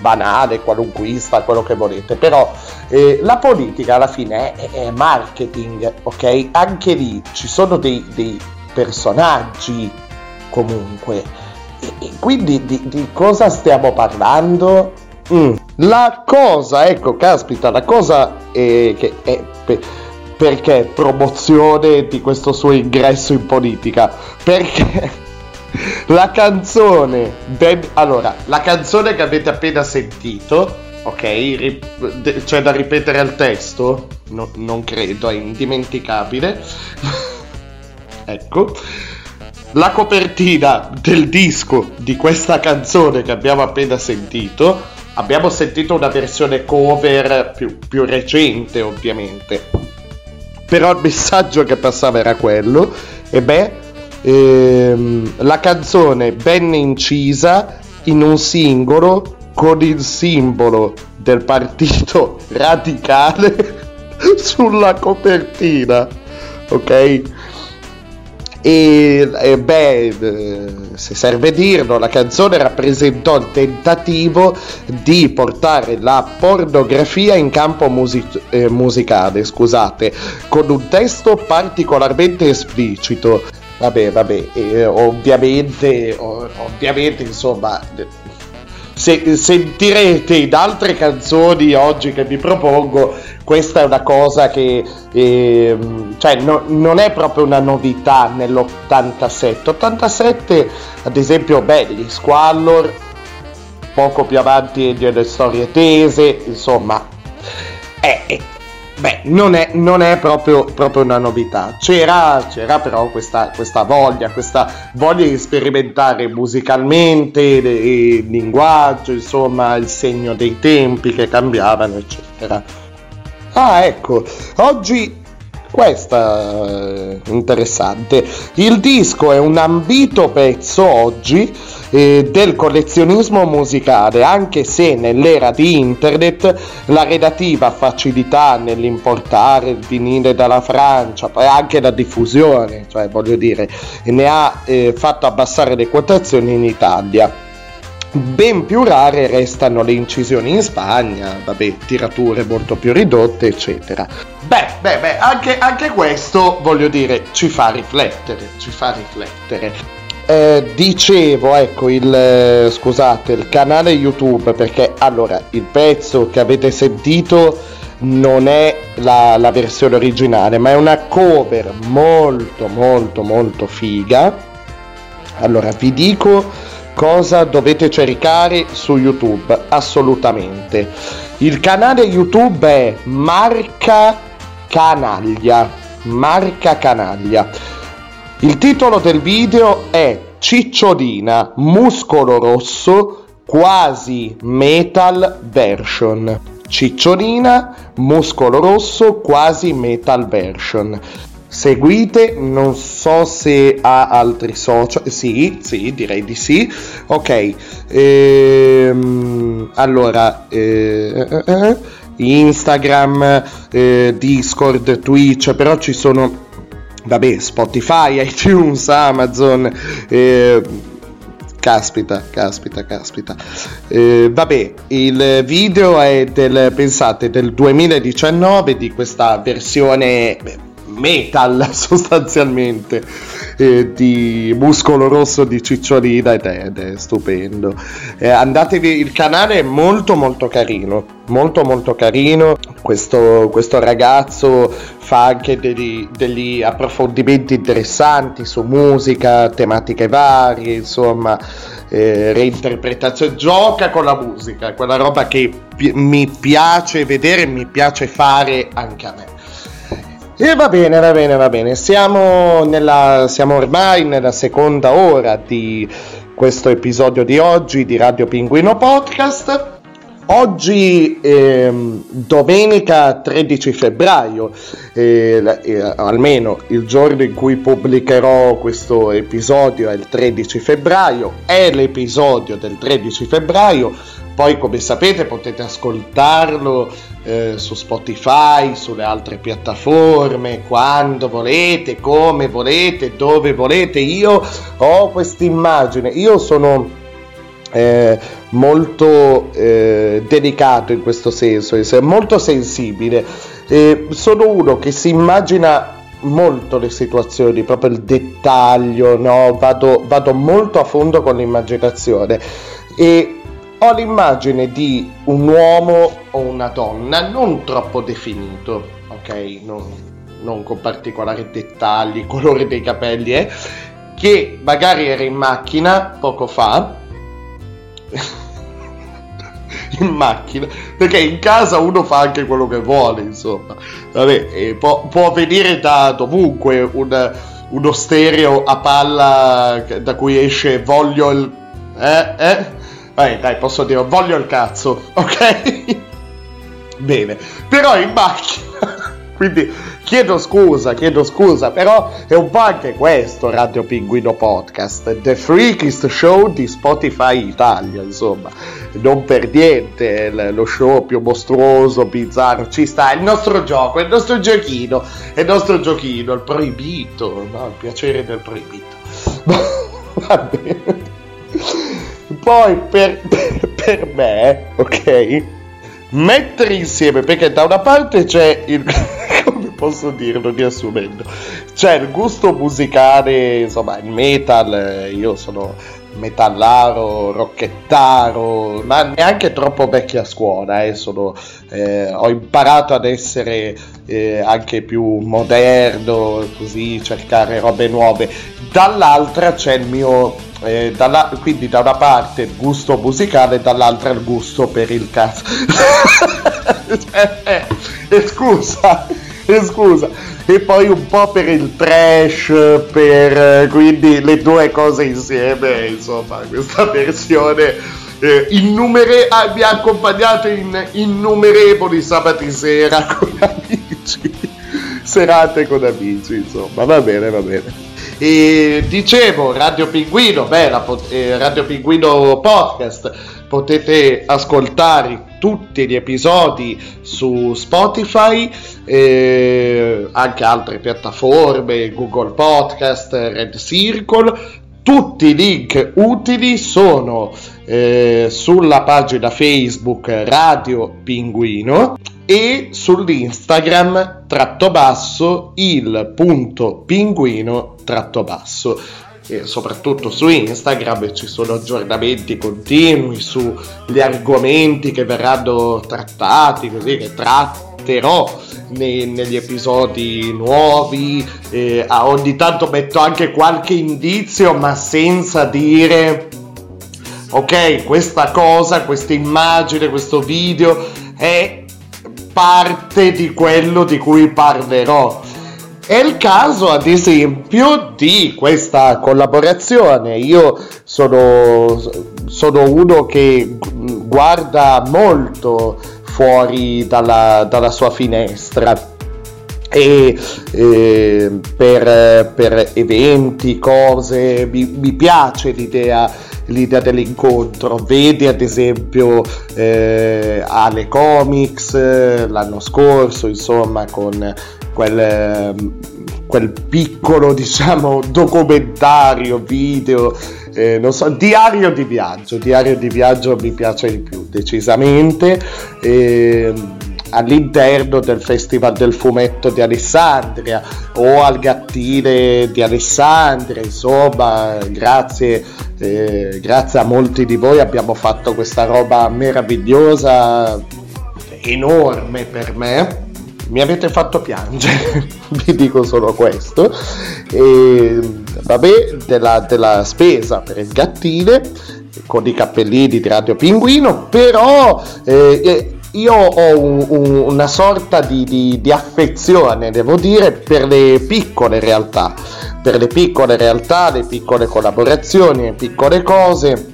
banale, qualunquista, quello che volete, però eh, la politica alla fine è, è, marketing, ok? Anche lì ci sono dei, dei personaggi comunque. E, e quindi di, di, cosa stiamo parlando? Mm. La cosa, ecco, caspita, la cosa è che è perché promozione di questo suo ingresso in politica? Perché la canzone ben... allora, la canzone che avete appena sentito, ok, rip... c'è da ripetere il testo? No, non credo, è indimenticabile. ecco. La copertina del disco di questa canzone che abbiamo appena sentito, abbiamo sentito una versione cover più, più recente ovviamente. Però il messaggio che passava era quello e beh ehm, la canzone venne incisa in un singolo con il simbolo del partito radicale sulla copertina ok e, e beh, eh, se serve dirlo, la canzone rappresentò il tentativo di portare la pornografia in campo music- eh, musicale, scusate, con un testo particolarmente esplicito. Vabbè, vabbè, eh, ovviamente, ovviamente, insomma, se, sentirete in altre canzoni oggi che vi propongo, questa è una cosa che eh, cioè, no, non è proprio una novità nell'87. 87, ad esempio, beh, gli Squallor, poco più avanti nelle storie tese, insomma, è, Beh, non è, non è proprio, proprio, una novità. C'era, c'era però questa, questa, voglia, questa voglia di sperimentare musicalmente, il linguaggio, insomma, il segno dei tempi che cambiavano, eccetera. Ah, ecco, oggi questa è interessante. Il disco è un ambito pezzo oggi eh, del collezionismo musicale, anche se nell'era di internet la relativa facilità nell'importare il vinile dalla Francia, poi anche la diffusione, cioè voglio dire, ne ha eh, fatto abbassare le quotazioni in Italia. Ben più rare restano le incisioni in Spagna, vabbè, tirature molto più ridotte, eccetera. Beh, beh, beh, anche, anche questo, voglio dire, ci fa riflettere, ci fa riflettere. Eh, dicevo, ecco, il, eh, scusate, il canale YouTube, perché allora il pezzo che avete sentito non è la, la versione originale, ma è una cover molto, molto, molto figa. Allora, vi dico cosa dovete cercare su YouTube, assolutamente. Il canale YouTube è Marca Canaglia. Marca Canaglia il titolo del video è Cicciolina, muscolo rosso, quasi metal version. Cicciolina, muscolo rosso, quasi metal version. Seguite, non so se ha altri social. Sì, sì, direi di sì. Ok, ehm, allora, eh, eh, eh, Instagram, eh, Discord, Twitch, però ci sono, vabbè, Spotify, iTunes, Amazon. Eh, Caspita, caspita, caspita. Eh, vabbè, il video è del, pensate, del 2019 di questa versione metal sostanzialmente eh, di muscolo rosso di cicciolina ed è, ed è stupendo. Eh, andatevi il canale è molto molto carino molto molto carino. Questo, questo ragazzo fa anche degli, degli approfondimenti interessanti su musica tematiche varie insomma eh, reinterpretazione gioca con la musica quella roba che pi- mi piace vedere mi piace fare anche a me e va bene, va bene, va bene. Siamo, nella, siamo ormai nella seconda ora di questo episodio di oggi di Radio Pinguino Podcast. Oggi ehm, domenica 13 febbraio, eh, eh, almeno il giorno in cui pubblicherò questo episodio è il 13 febbraio, è l'episodio del 13 febbraio, poi come sapete potete ascoltarlo eh, su Spotify, sulle altre piattaforme, quando volete, come volete, dove volete. Io ho questa immagine, io sono eh, molto eh, delicato in questo senso, molto sensibile. sono uno che si immagina molto le situazioni, proprio il dettaglio, no? vado, vado molto a fondo con l'immaginazione e ho l'immagine di un uomo o una donna non troppo definito, ok? Non, non con particolari dettagli, colore dei capelli, eh? che magari era in macchina poco fa. in macchina, perché in casa uno fa anche quello che vuole, insomma. Vabbè, eh, può, può, venire da dovunque un, uno stereo a palla da cui esce voglio il... Eh, eh? Vai, dai, posso dire, voglio il cazzo, ok? Bene, però in macchina, quindi chiedo scusa, chiedo scusa, però è un po' anche questo Radio Pinguino Podcast, The Freakist Show di Spotify Italia, insomma, non per niente lo show più mostruoso, bizzarro, ci sta, è il nostro gioco, è il nostro giochino, è il nostro giochino, il proibito, no? il piacere del proibito. Va bene. Poi per, per, per me, ok? Mettere insieme, perché da una parte c'è il... come posso dirlo riassumendo? C'è il gusto musicale, insomma, il metal, io sono metallaro, rocchettaro, ma neanche troppo vecchio a scuola, eh, sono, eh, ho imparato ad essere eh, anche più moderno, così cercare robe nuove. Dall'altra c'è il mio eh, dalla, quindi da una parte il gusto musicale dall'altra il gusto per il cazzo. eh, scusa, scusa. E poi un po' per il trash, per quindi le due cose insieme, insomma, questa versione. Eh, innumere- ah, mi ha accompagnato in innumerevoli sabati sera con amici, serate con amici, insomma, va bene, va bene. E dicevo, Radio Pinguino, beh, la, eh, Radio Pinguino Podcast, potete ascoltare tutti gli episodi su Spotify, eh, anche altre piattaforme, Google Podcast, Red Circle. Tutti i link utili sono eh, sulla pagina Facebook Radio Pinguino e sull'Instagram tratto basso il punto pinguino tratto basso e soprattutto su Instagram ci sono aggiornamenti continui sugli argomenti che verranno trattati così che tratterò nei, negli episodi nuovi eh, ogni tanto metto anche qualche indizio ma senza dire ok questa cosa questa immagine questo video è parte di quello di cui parlerò. È il caso, ad esempio, di questa collaborazione. Io sono, sono uno che guarda molto fuori dalla, dalla sua finestra e eh, per, per, eventi, cose, mi, mi piace l'idea, l'idea, dell'incontro. Vedi ad esempio eh, Ale Comics l'anno scorso, insomma, con quel, quel piccolo, diciamo, documentario, video, eh, non so, diario di viaggio. Diario di viaggio mi piace di più, decisamente. Eh, all'interno del Festival del Fumetto di Alessandria o al Gattile di Alessandria, insomma, grazie, eh, grazie a molti di voi abbiamo fatto questa roba meravigliosa, enorme per me. Mi avete fatto piangere, vi dico solo questo. E, vabbè, della, della spesa per il gattile con i cappellini di Radio Pinguino, però eh, io ho un, un, una sorta di, di, di, affezione, devo dire, per le piccole realtà, per le piccole realtà, le piccole collaborazioni, le piccole cose,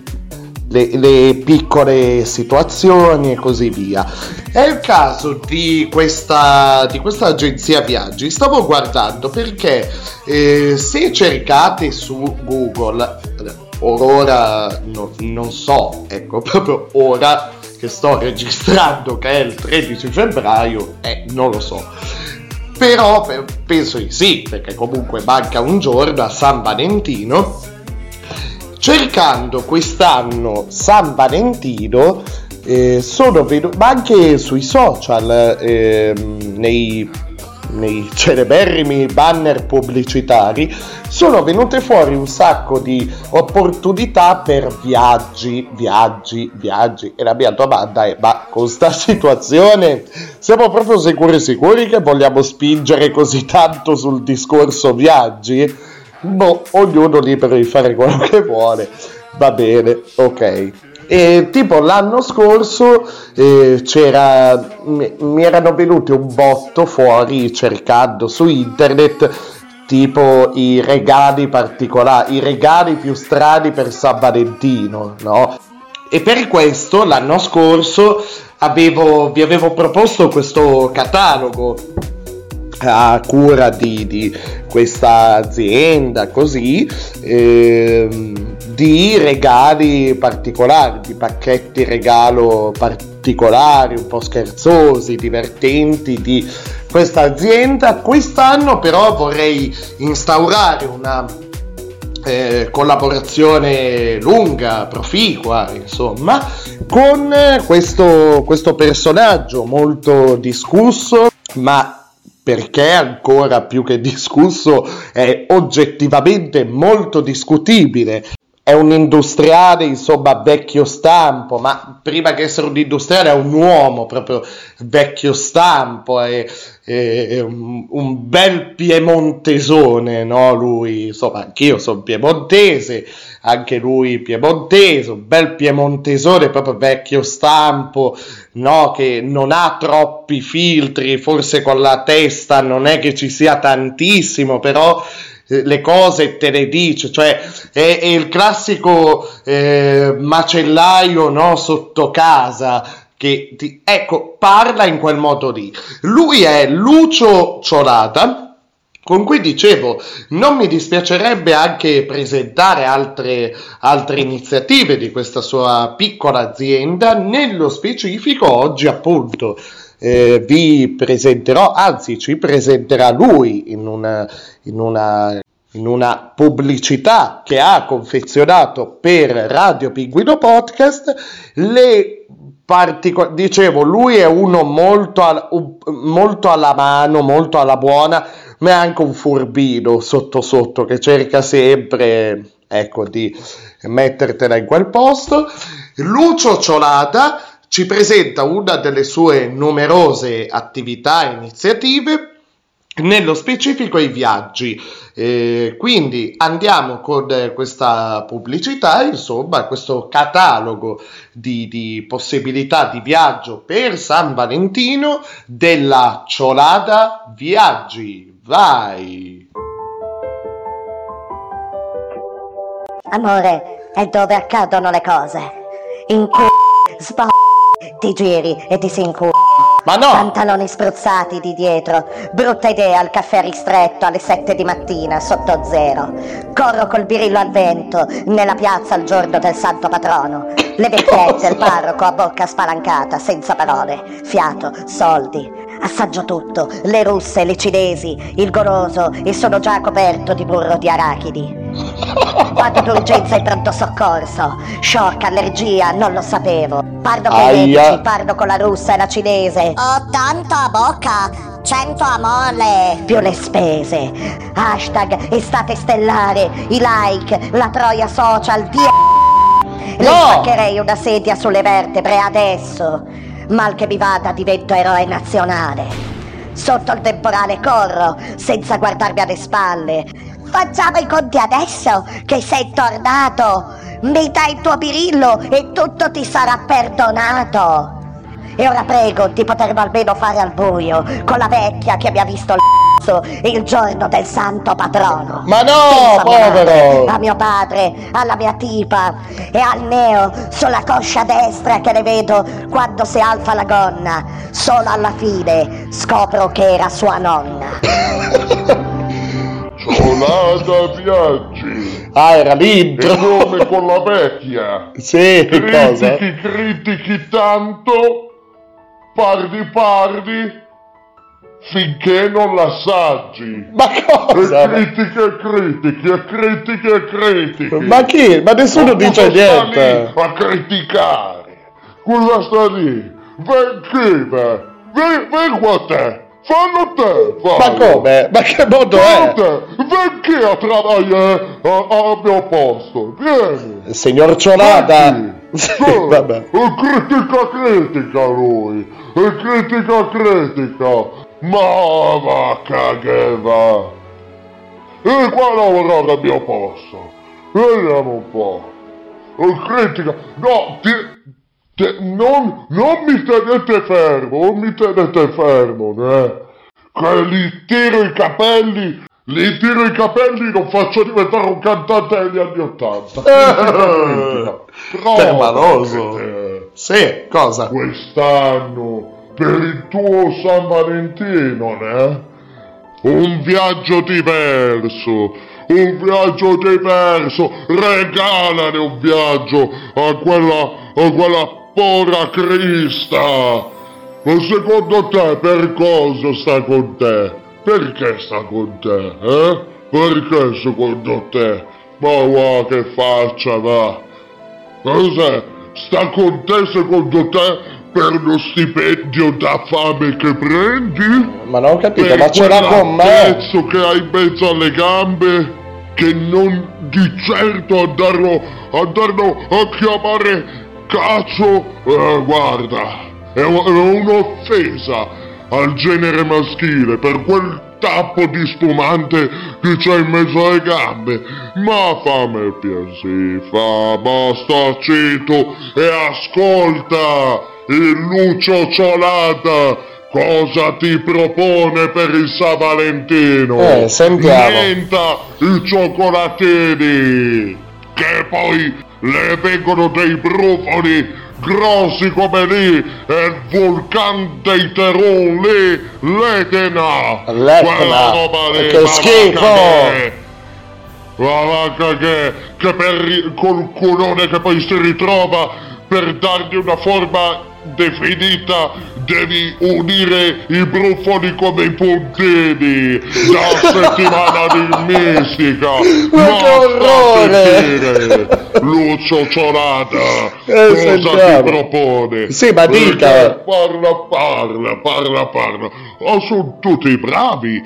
le, le piccole situazioni e così via. È il caso di questa, di questa agenzia viaggi, stavo guardando perché eh, se cercate su Google, ora no, non so, ecco, proprio ora che sto registrando, che è il 13 febbraio, eh, non lo so. Però penso di sì, perché comunque manca un giorno a San Valentino. Cercando quest'anno San Valentino, eh, sono venuto, ma anche sui social, eh, nei nei celeberrimi banner pubblicitari, sono venute fuori un sacco di opportunità per viaggi, viaggi, viaggi. E la mia domanda è: ma con sta situazione siamo proprio sicuri sicuri che vogliamo spingere così tanto sul discorso viaggi? Boh, ognuno libero di fare quello che vuole. Va bene, ok. E tipo l'anno scorso eh, c'era, mi, mi erano venuti un botto fuori cercando su internet tipo i regali particolari, i regali più strani per San Valentino, no? E per questo l'anno scorso avevo, vi avevo proposto questo catalogo a cura di, di questa azienda così ehm, di regali particolari, di pacchetti regalo particolari, un po' scherzosi, divertenti di questa azienda. Quest'anno però vorrei instaurare una eh, collaborazione lunga, proficua, insomma, con questo, questo personaggio molto discusso, ma perché ancora più che discusso è oggettivamente molto discutibile è un industriale, insomma, vecchio stampo, ma prima che essere un industriale è un uomo proprio vecchio stampo, è, è, un, un, bel piemontesone, no? Lui, insomma, anch'io sono piemontese, anche lui piemontese, un bel piemontesone, proprio vecchio stampo, no? Che non ha troppi filtri, forse con la testa non è che ci sia tantissimo, però le cose te le dice, cioè è, è il classico eh, macellaio no, sotto casa che ti, ecco parla in quel modo lì. Lui è Lucio Ciolata con cui dicevo non mi dispiacerebbe anche presentare altre, altre iniziative di questa sua piccola azienda, nello specifico oggi appunto eh, vi presenterò, anzi ci presenterà lui in una, in una, in una pubblicità che ha confezionato per Radio Pinguino Podcast. Le particolari dicevo lui è uno molto, al, molto alla mano molto alla buona ma è anche un furbino sotto sotto che cerca sempre ecco di mettertela in quel posto Lucio Ciolata ci presenta una delle sue numerose attività e iniziative, nello specifico i viaggi. Eh, quindi andiamo con questa pubblicità, insomma, questo catalogo di, di, possibilità di viaggio per San Valentino della Ciolada Viaggi. Vai! Amore, è dove accadono le cose. In cu... sp... ti giri e ti si incu... Ma no! Pantaloni spruzzati di dietro. Brutta idea al caffè ristretto alle 7 di mattina, sotto zero. Corro col birillo al vento, nella piazza il giorno del santo patrono. Le vecchiette, il parroco a bocca spalancata, senza parole. Fiato, soldi. Assaggio tutto, le russe, le cinesi, il goloso e sono già coperto di burro di arachidi. Vado d'urgenza in pronto soccorso. Shock, allergia, non lo sapevo. Parlo con i medici, parlo con la russa e la cinese. 80 a bocca, 100 a mole. Più le spese. Hashtag estate stellare, i like, la troia social, di... Le spaccherei una sedia sulle vertebre adesso. Mal che mi vada divento eroe nazionale. Sotto il temporale corro, senza guardarmi alle spalle. Facciamo i conti adesso, che sei tornato. Mi dai il tuo birillo e tutto ti sarà perdonato. E ora prego di poterlo almeno fare al buio, con la vecchia che mi ha visto il il giorno del santo patrono. Ma no, mia povero! madre, A mio padre, alla mia tipa e al neo sulla coscia destra che le vedo quando si alza la gonna. Solo alla fine scopro che era sua nonna. Ciolata Viaggi. Ah, era l'intro. Il nome con la vecchia. Sì, cosa? Critichi, critichi tanto, pardi pardi, finché non l'assaggi. Ma cosa? E critiche e critiche, e critiche e critiche. Ma chi? Ma nessuno Ma dice niente. A criticare. Cosa sta lì? Vieni qua te. Fallo te, Ma fallo. come? Ma che modo Fallo è? te. Vieni qui a a- al mio posto. Vieni. Signor Ciolata. Sì, vabbè. E critica critica lui. E critica critica. Ma va cageva. E qua lavorare al mio posto. Vediamo un po'. E critica. No, ti, ti- non, non mi tenete fermo, non mi tenete fermo, eh. Che gli tiro i capelli, gli tiro i capelli non faccio diventare un cantante degli anni Ottanta. Eh, Troppo Tremaloso. che- Sì, cosa? Quest'anno, per il tuo San Valentino, né? Un viaggio diverso, un viaggio diverso, regalane un viaggio a quella, a quella povera Crista. Ma secondo te per cosa sta con te? Perché sta con te, eh? Perché secondo te? Ma va che faccia va! Cos'è? Sta con te secondo te per lo stipendio da fame che prendi? Ma non ho capito, Per ma ce l'ha con me. pezzo che hai in mezzo alle gambe? Che non di certo andarlo, andarlo a chiamare cazzo? Eh, guarda, è, un'offesa al genere maschile per quel tappo di spumante che c'è in mezzo alle gambe. Ma fammi il piacere, fa, basta zitto e ascolta il Lucio Ciolata cosa ti propone per il San Valentino. Eh, sentiamo. Niente i cioccolatini, che poi le vengono dei brufoli grossi come lì e il vulcan dei Teron lì, l'Etna. L'Etna, che schifo. va che- Ma va che, che per col culone che poi si ritrova per dargli una forma definita devi unire i brufoli come i puntini da settimana di mistica Ma che sta a orrore! sentire, Lucio Ciolata Eh, cosa sentiamo. ti propone Sì, ma dica. parla parla parla parla oh, sono tutti bravi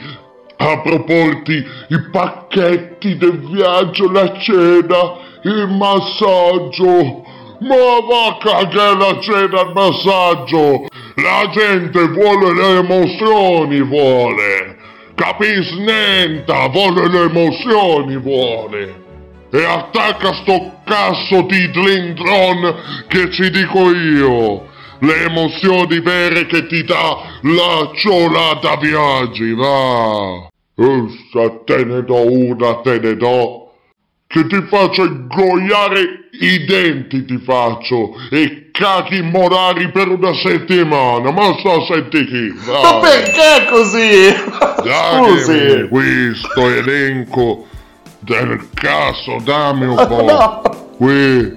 a proporti i pacchetti del viaggio, la cena, il massaggio. Ma va a cagare la cena, il massaggio! La gente vuole le emozioni, vuole! Capis niente, vuole le emozioni, vuole! E attacca sto cazzo di Dlindron che ci dico io! Le emozioni vere che ti dà la ciolata viaggi, va! Se te ne do una, te ne do. Che ti faccio ingoiare i denti, ti faccio. E cachi morari per una settimana. Ma sta senti chi? Ma perché così? Datemi Scusi. questo elenco del caso, dammi un po'. No. Qui.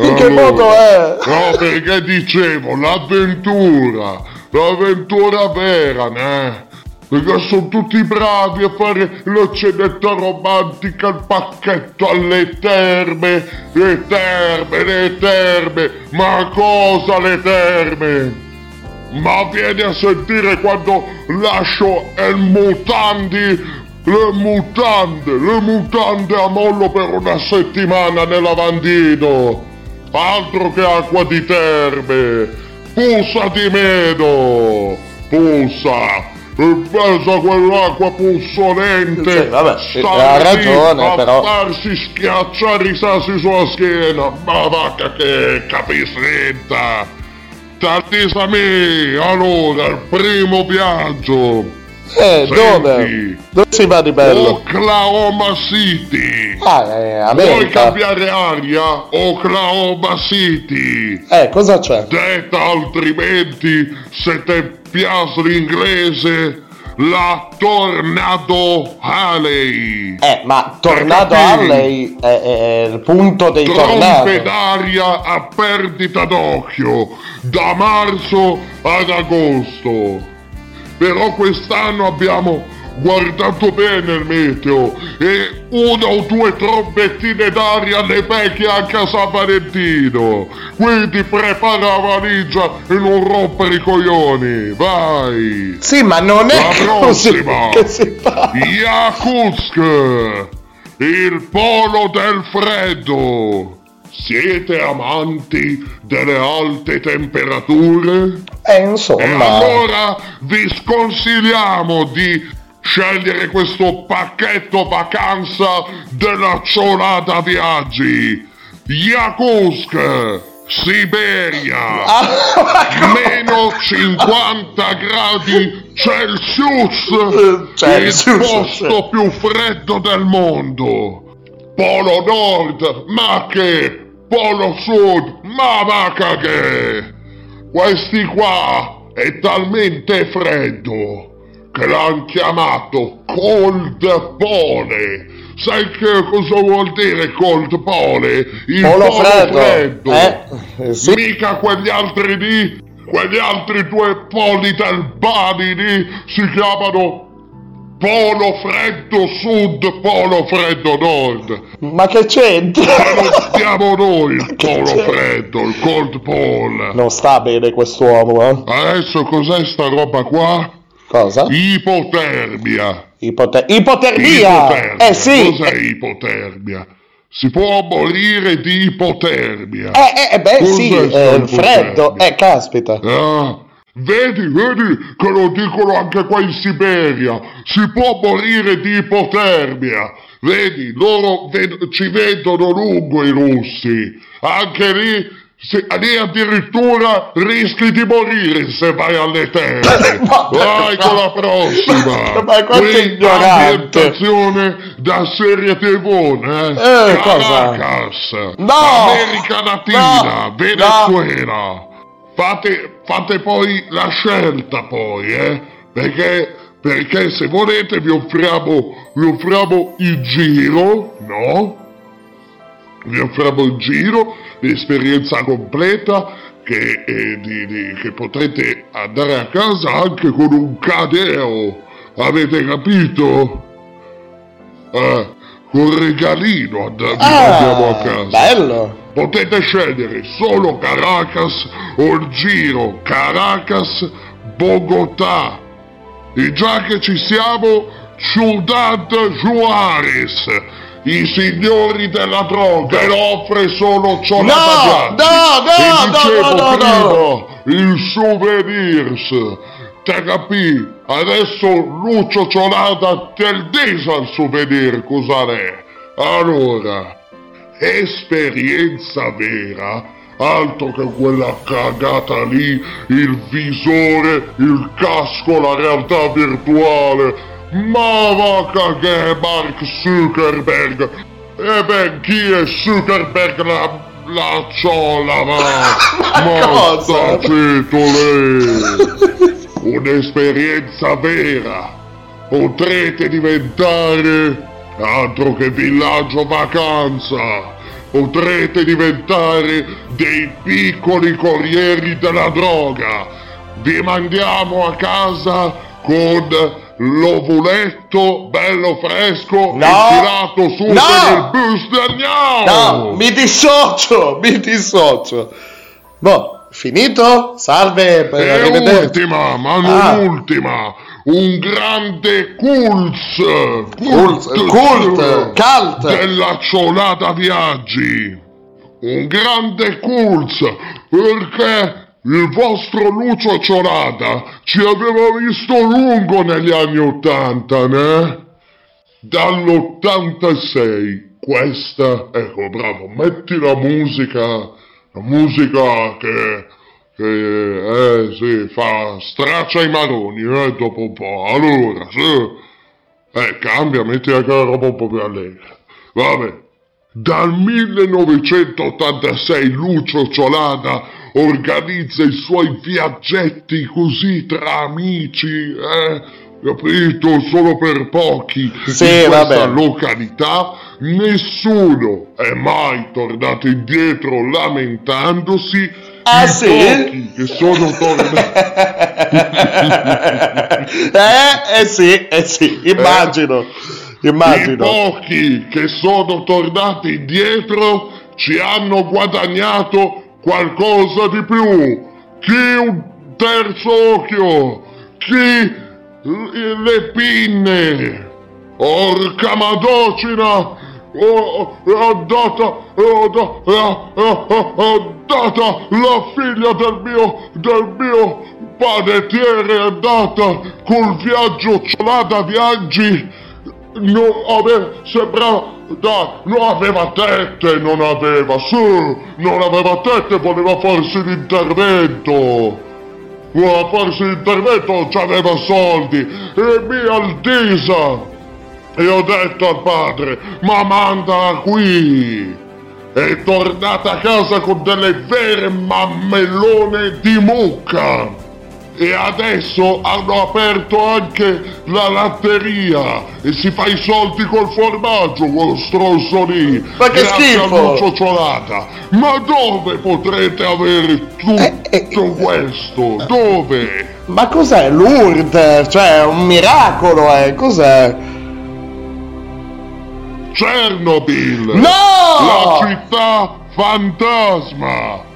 In che modo è? No, perché dicevo, l'avventura, l'avventura vera, né? Perché sono tutti bravi a fare la cenetta romantica, il pacchetto alle terme, le terme, le terme, ma cosa le terme? Ma vieni a sentire quando lascio il mutandi, le mutande, le mutande a mollo per una settimana nel lavandino. Altro che acqua di terme. Puzza di meno. Puzza. E pensa quell'acqua puzzolente. Sì, vabbè, ha ragione, a però. farsi schiacciare i sassi sulla schiena. Ma vacca che capisretta. Tantissimi, allora, il primo viaggio. Eh, Senti. dove? Dove si va di bello? Oklahoma City. Ah, eh, Vuoi America. cambiare aria? Oklahoma City. Eh, cosa c'è? Detta altrimenti, se te piace l'inglese, la Tornado Alley. Eh, ma Tornado. Alley è, è il punto dei Trompe tornadi. d'aria a perdita d'occhio, da marzo ad agosto. Però quest'anno abbiamo guardato bene il meteo e una o due trombettine d'aria le becchi anche a San Valentino. Quindi prepara la valigia e non rompere i coglioni. Vai! Sì, ma non è La prossima! che si fa. Yakutsk, il polo del freddo. Siete amanti delle alte temperature? Eh, E insomma. allora vi sconsigliamo di scegliere questo pacchetto vacanza della Ciolata Viaggi. Yakutsk, Siberia, meno 50 gradi Celsius, Celsius, il posto più freddo del mondo. Polo Nord, ma che? Polo Sud, ma va che? Questi qua è talmente freddo che l'hanno chiamato Cold Pole. Sai che cosa vuol dire Cold Pole? Il Polo polo, freddo. freddo. Eh, eh, sì. Mica quegli altri lì, quegli altri due poli del Bani lì si chiamano Polo freddo sud, polo freddo nord. Ma che c'entra? Ma lo stiamo noi il polo c'è? freddo, il cold pole. Non sta bene quest'uomo, eh? Adesso cos'è sta roba qua? Cosa? Ipotermia. Ipote- ipotermia! Ipotermia. Eh sì! Cos'è ipotermia? Si può morire di ipotermia. Eh, eh, beh Cos'è sì, eh, freddo. Eh, caspita. Ah, vedi, vedi che lo dicono anche qua in Siberia. Si può morire di ipotermia. Vedi, loro ved- ci vedono lungo i russi. Anche lì, se- lì addirittura rischi di morire se vai alle terre. vai con la prossima. Ma quanto Qui ignorante. da serie TV, eh? Eh, cosa? Caracas. No! America Latina, No! Venezuela. Fate, fate poi la scelta poi, eh? Perché, perché se volete vi offriamo, vi offriamo il giro, no? Vi offriamo il giro, l'esperienza completa che, eh, di- di- che potrete andare a casa anche con un cadeo. Avete capito? Eh, con regalino vi mandiamo a Ah, casa. bello. Potete scegliere solo Caracas o il giro Caracas Bogotà. E già che ci siamo, Ciudad Juarez, i signori della droga, lo offre solo Ciolata No, Viaggi. no, no, E dicevo no, no, no, prima, il souvenirs. Te capì? Adesso Lucio Ciolata te il dice al souvenir cosa è. Allora, esperienza vera, altro che quella cagata lì, il visore, il casco, la realtà virtuale. Ma va cagare Mark Zuckerberg! E beh, chi è Zuckerberg la... la ciola, va! Ma cosa? sta zitto lei! Un'esperienza vera! Potrete diventare altro che villaggio vacanza! Potrete diventare dei piccoli corrieri della droga! Vi mandiamo a casa con l'ovuletto bello fresco No! infilato su No! per il bus del! No, mi dissocio, mi dissocio. Boh, finito? Salve, E ultima, ma non Ah. ultima, un grande cults, Cult, cult, cult. della Ciolata Viaggi. Un grande cults, perché il vostro Lucio Ciolata ci aveva visto lungo negli anni Ottanta, né? Dall'86, questa, ecco bravo, metti la musica, la musica che, che eh sì, fa, straccia i maroni, eh, dopo un po', allora, sì, eh, cambia, metti anche la roba un po' più allegra, vabbè, dal 1986 Lucio Ciolata organizza i suoi viaggetti così tra amici, eh? Capito? Solo per pochi Sì, in questa vabbè. località. Nessuno è mai tornato indietro lamentandosi. Ah, I sì? pochi che sono tornati. Eh, eh sì, eh sì, immagino, I immagino. pochi che sono tornati indietro ci hanno guadagnato qualcosa di più. Chi un terzo occhio, chi le pinne. Orca madocina! Ho, data, ho, da- ho- ho- ho- ho data la figlia del mio, del mio panettiere è andata col viaggio ciolata viaggi non aveva, sembrava, dai, non aveva tette, non aveva, su, non aveva tette, voleva farsi l'intervento. Voleva farsi l'intervento, non c'aveva soldi, e mi altisa. E ho detto al padre, ma mandala qui. È tornata a casa con delle vere mammellone di mucca. E adesso hanno aperto anche la latteria e si fa i soldi col formaggio, quello stronzo lì. Ma che schifo! Ma dove potrete avere tutto questo? Dove? Ma cos'è Lourdes? Cioè, è un miracolo, eh, cos'è? Chernobyl! No! La città fantasma!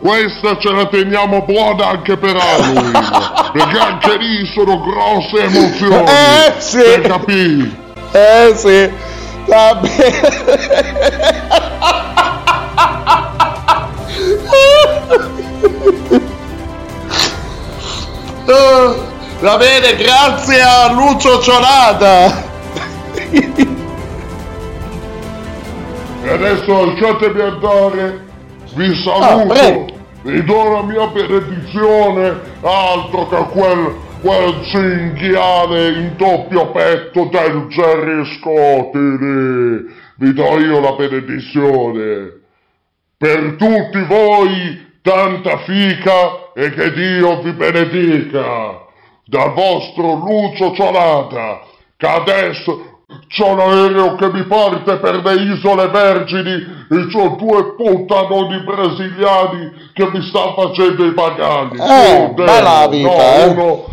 Questa ce la teniamo buona anche per Halloween! perché anche lì sono grosse emozioni! Eh, sì. Per capire! Eh sì, va bene. Va bene, grazie a Lucio Ciolata. E adesso lasciatemi andare, vi Ah, saluto, prego. vi do la mia benedizione, altro che quel, quel cinghiale in doppio petto del Jerry Scotti. Vi do io la benedizione. Per tutti voi tanta fica e che Dio vi benedica. Dal vostro Lucio Ciolata, che adesso c'ho l'aereo che mi parte per le isole vergini e c'ho due puttanoni brasiliani che mi stanno facendo i bagagli. Eh, Oh, bella vita, no, eh. Uno,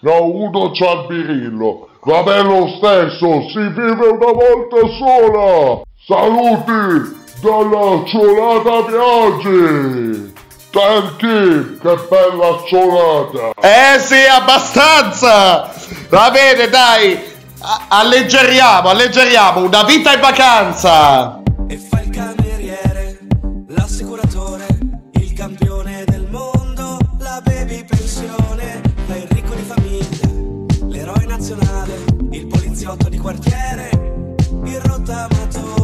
no, uno c'ha il birillo. Va bene lo stesso, si vive una volta sola. Saluti dalla Ciolata Viaggi. Perché? Che bella ciolata. Eh sì, abbastanza. Va bene, dai. Alleggeriamo, alleggeriamo. Una vita in vacanza. l'assicuratore, il campione del mondo, la baby pensione, fa il ricco di famiglia, l'eroe nazionale, il poliziotto di quartiere, il rottamatore.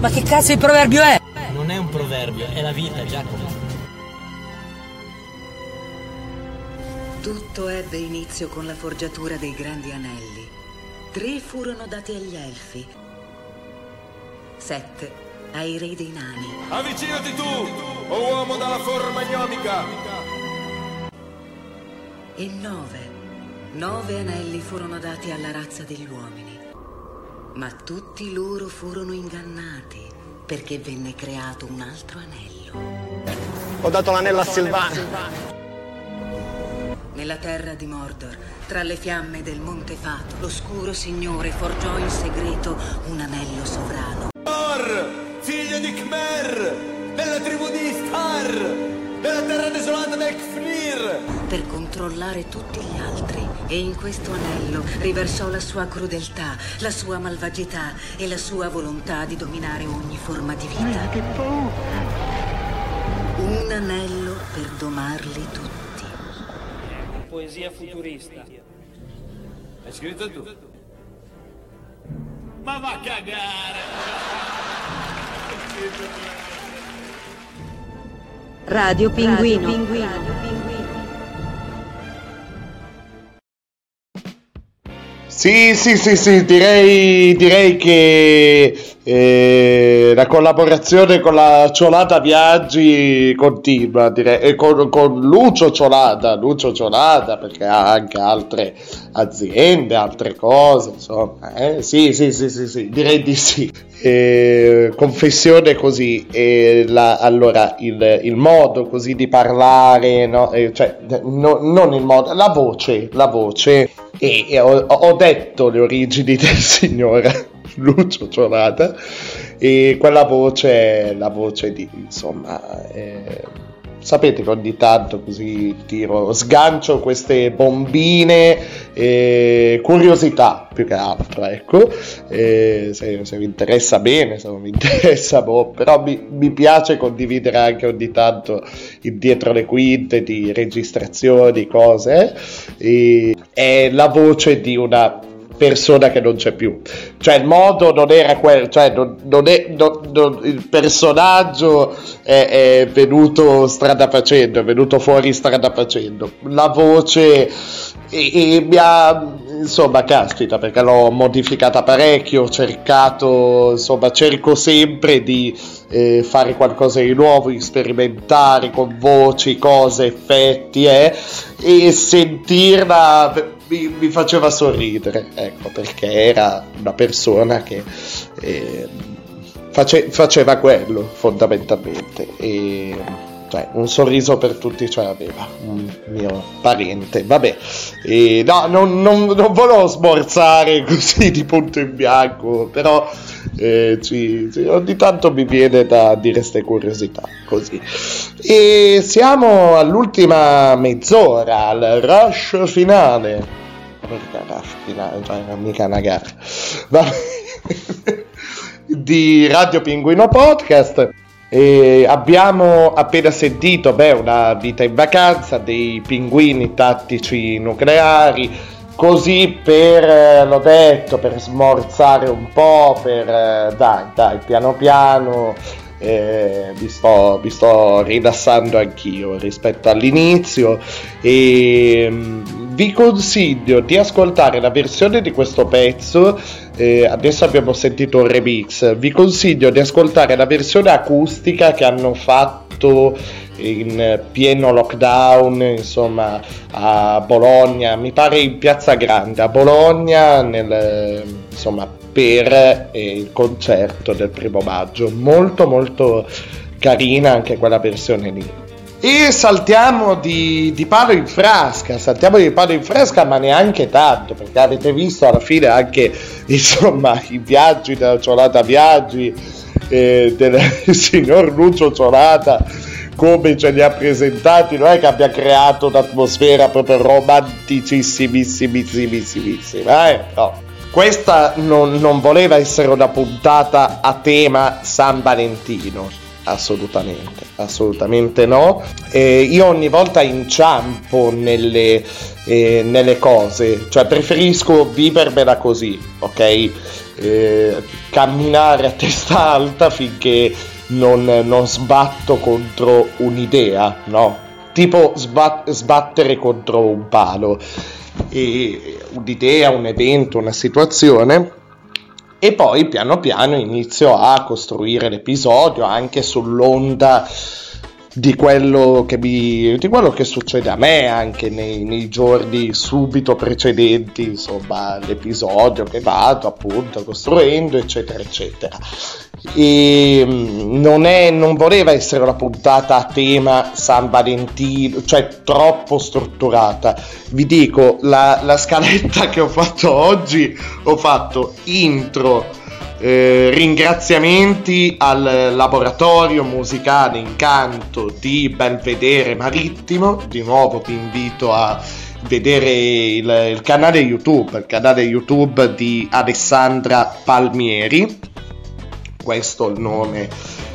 Ma che cazzo di proverbio è? Non è un proverbio, è la vita, Giacomo. Tutto ebbe inizio con la forgiatura dei grandi anelli. Tre furono dati agli elfi. Sette ai re dei nani. Avvicinati tu, o uomo dalla forma gnomica! E nove. Nove anelli furono dati alla razza degli uomini. Ma tutti loro furono ingannati perché venne creato un altro anello. Ho dato l'anello a Silvano. Nella terra di Mordor, tra le fiamme del Monte Fato, l'oscuro signore forgiò in segreto un anello sovrano. Per controllare tutti gli altri e in questo anello riversò la sua crudeltà, la sua malvagità e la sua volontà di dominare ogni forma di vita. Un anello per domarli tutti. Poesia futurista. Hai scritto tu? Ma va a cagare! Radio Pinguino. Sì, sì, sì, sì, direi, direi che eh, la collaborazione con la Ciolata Viaggi continua, direi, e con, con Lucio Ciolata, Lucio Ciolata, perché ha anche altre aziende, altre cose, insomma, eh? sì, sì, sì, sì, sì, direi di sì. Eh, confessione così, eh, la- allora il, il modo così di parlare, no? Eh, cioè, no- non il modo, la voce, la voce, e, ho, ho detto le origini del signore Lucio Ciolata, e quella voce la voce di, insomma, eh, sapete che ogni tanto così tiro, sgancio queste bombine, eh, curiosità più che altro, ecco, Eh, se, se vi interessa bene, se non vi interessa, boh, però mi, mi piace condividere anche ogni tanto dietro le quinte di registrazioni, cose, e è la voce di una persona che non c'è più. Cioè il modo non era quello, cioè non, non è, non- il personaggio è, è venuto strada facendo, è venuto fuori strada facendo. La voce e, e mi ha insomma caspita perché l'ho modificata parecchio ho cercato insomma cerco sempre di eh, fare qualcosa di nuovo sperimentare con voci cose effetti eh, e sentirla mi, mi faceva sorridere ecco perché era una persona che eh, face- faceva quello fondamentalmente e cioè, un sorriso per tutti ce l'aveva, un mio parente, vabbè, E no, non, non, non volevo smorzare così di punto in bianco, però eh, ci- ci- ogni tanto mi viene da dire queste curiosità, così. E siamo all'ultima mezz'ora, al rush finale. Perché rush finale, cioè, non mica una gara. Va bene. di Radio Pinguino Podcast. E abbiamo appena sentito beh, una vita in vacanza dei pinguini tattici nucleari, così per, eh, l'ho detto, per smorzare un po', per eh, dai, dai, piano piano eh, mi, sto, mi sto rilassando anch'io rispetto all'inizio. E mm, vi consiglio di ascoltare la versione di questo pezzo eh, adesso abbiamo sentito un remix. Vi consiglio di ascoltare la versione acustica che hanno fatto in pieno lockdown insomma a Bologna mi pare in Piazza Grande a Bologna nel, insomma per eh, il concerto del primo maggio molto molto carina anche quella versione lì e saltiamo di, di palo in frasca, saltiamo di palo in frasca, ma neanche tanto, perché avete visto alla fine anche insomma i viaggi della Ciolata Viaggi eh, del signor Lucio Ciolata come ce li ha presentati, non è che abbia creato un'atmosfera proprio romanticissimissimissimissimissima, eh? No. Questa non, non voleva essere una puntata a tema San Valentino, assolutamente, assolutamente no. Eh, io ogni volta inciampo nelle, eh, nelle cose, cioè preferisco vivermela così, ok? Eh, camminare a testa alta finché non, non sbatto contro un'idea, no? Tipo sbat- sbattere contro un palo. E un'idea, un evento, una situazione e poi piano piano inizio a costruire l'episodio anche sull'onda di quello che, mi, di quello che succede a me anche nei, nei, giorni subito precedenti insomma l'episodio che vado appunto costruendo eccetera eccetera. E mm, non, è, non voleva essere una puntata a tema San Valentino cioè troppo strutturata. Vi dico la, la scaletta che ho fatto oggi ho fatto intro eh, ringraziamenti al laboratorio musicale Incanto di Belvedere Marittimo. Di nuovo ti invito a vedere il, il canale YouTube, il canale YouTube di Alessandra Palmieri. Questo il nome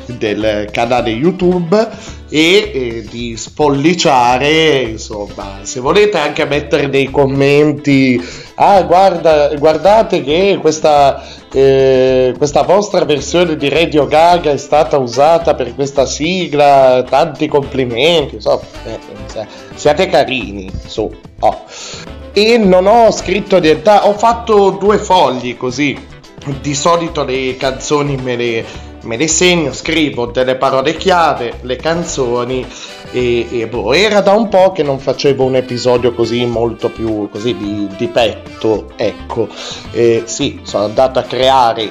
del canale YouTube e eh, di spolliciare, insomma, se volete anche mettere dei commenti, ah guarda, guardate che questa, eh, questa vostra versione di Radio Gaga è stata usata per questa sigla, tanti complimenti, insomma, eh, siate carini, su, oh. E non ho scritto niente, ho fatto due fogli così, di solito le canzoni me le me le segno, scrivo delle parole chiave, le canzoni e, e boh, era da un po' che non facevo un episodio così molto più così di, di petto, ecco. E sì, sono andato a creare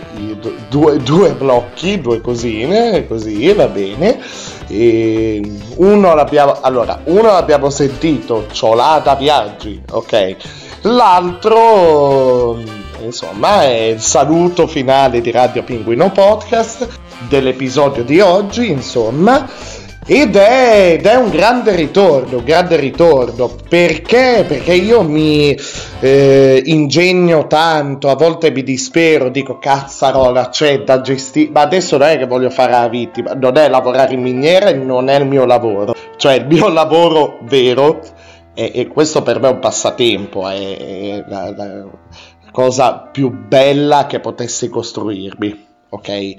due, due blocchi, due cosine, così va bene. E uno l'abbiamo, allora, uno l'abbiamo sentito, Ciolata Viaggi, ok. L'altro insomma è il saluto finale di Radio Pinguino Podcast dell'episodio di oggi, insomma. Ed è, ed è, un grande ritorno, un grande ritorno, perché? Perché io mi eh, ingegno tanto, a volte mi dispero, dico cazzarola, c'è da gestire, ma adesso non è che voglio fare la vittima, non è lavorare in miniera non è il mio lavoro, cioè il mio lavoro vero, e, e questo per me è un passatempo, è, è la, la cosa più bella che potessi costruirmi ok?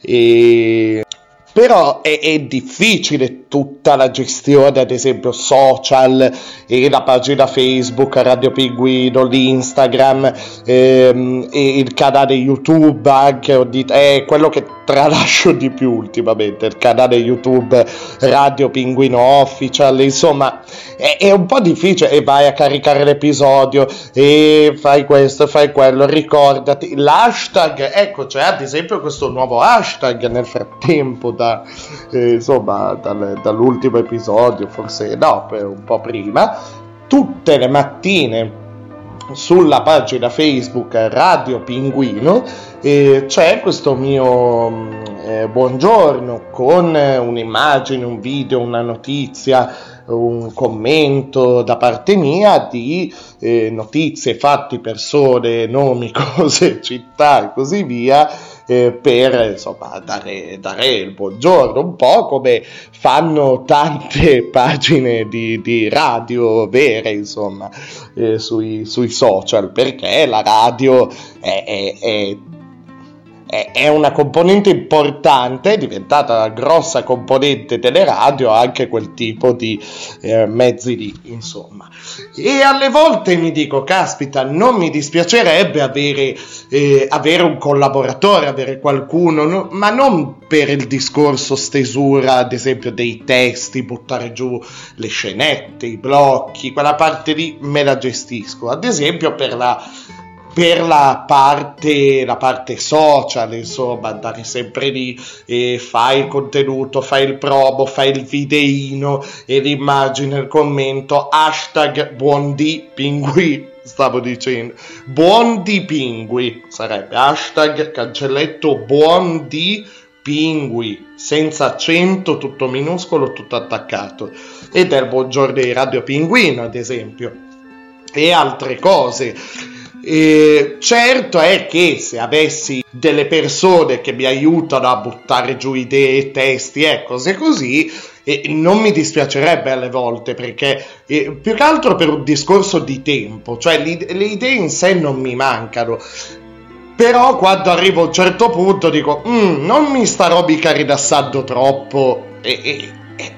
E... Però è, è, difficile tutta la gestione, ad esempio, social e la pagina Facebook, Radio Pinguino, l'Instagram ehm, e il canale YouTube anche, è quello che tralascio di più ultimamente, il canale YouTube Radio Pinguino Official, insomma è, è, un po' difficile e vai a caricare l'episodio e fai questo, fai quello, ricordati. L'hashtag, ecco, c'è ad esempio questo nuovo hashtag nel frattempo da, eh, insomma, dal, dall'ultimo episodio, forse no, un po' prima, tutte le mattine sulla pagina Facebook Radio Pinguino eh, c'è questo mio mm, eh, buongiorno con un'immagine, un video, una notizia un commento da parte mia di eh, notizie, fatti, persone, nomi, cose, città e così via eh, per insomma dare, dare, il buongiorno un po' come fanno tante pagine di, di radio vere insomma eh, sui, sui, social perché la radio è, è, è è una componente importante, è diventata una grossa componente delle radio, anche quel tipo di eh, mezzi lì, insomma. E alle volte mi dico, caspita, non mi dispiacerebbe avere, eh, avere un collaboratore, avere qualcuno, no? ma non per il discorso stesura, ad esempio, dei testi, buttare giù le scenette, i blocchi, quella parte lì me la gestisco, ad esempio per la per la parte, la parte social, insomma, andare sempre lì e fai il contenuto, fai il promo, fai il videino e l'immagine, il commento, hashtag buondì pingui, stavo dicendo, buondi pingui sarebbe, hashtag cancelletto buondi pingui, senza accento, tutto minuscolo, tutto attaccato, ed è il buongiorno di Radio Pinguino, ad esempio, e altre cose. E certo è che se avessi delle persone che mi aiutano a buttare giù idee, testi e cose così, e non mi dispiacerebbe alle volte perché eh, più che altro per un discorso di tempo, cioè li- le idee in sé non mi mancano. Però quando arrivo a un certo punto dico, "Mm, non mi starò mica rilassando troppo e, e-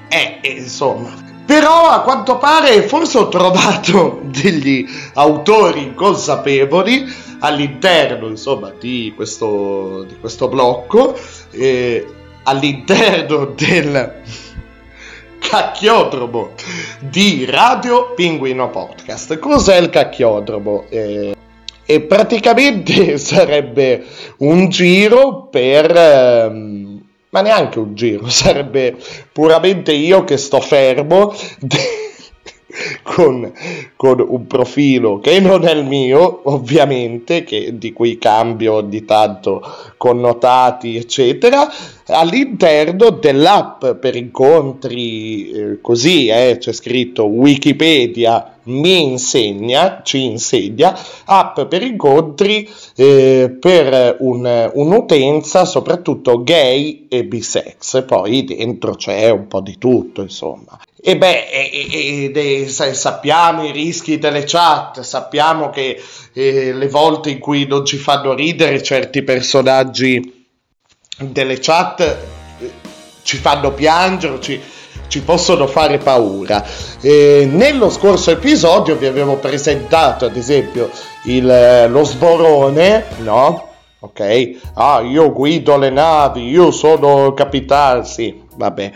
e- e- insomma. Però a quanto pare forse ho trovato degli autori inconsapevoli all'interno insomma di questo, di questo blocco, eh, all'interno del cacchiodromo di Radio Pinguino Podcast. Cos'è il cacchiodromo? Eh, e praticamente sarebbe un giro per... ehm, ma neanche un giro, sarebbe puramente io che sto fermo con, con un profilo che non è il mio, ovviamente, che, di cui cambio ogni tanto connotati, eccetera, all'interno dell'app per incontri, eh, così eh, c'è scritto Wikipedia mi insegna, ci insegna, app per incontri eh, per un- un'utenza soprattutto gay e bisex, poi dentro c'è un po' di tutto, insomma. E beh, e- e- sa- sappiamo i rischi delle chat, sappiamo che eh, le volte in cui non ci fanno ridere certi personaggi delle chat eh, ci fanno piangere, ci, ci possono fare paura. Eh, nello scorso episodio vi avevo presentato, ad esempio, il, eh, lo sborone, no? Ok? Ah, io guido le navi, io sono capitano, sì, vabbè,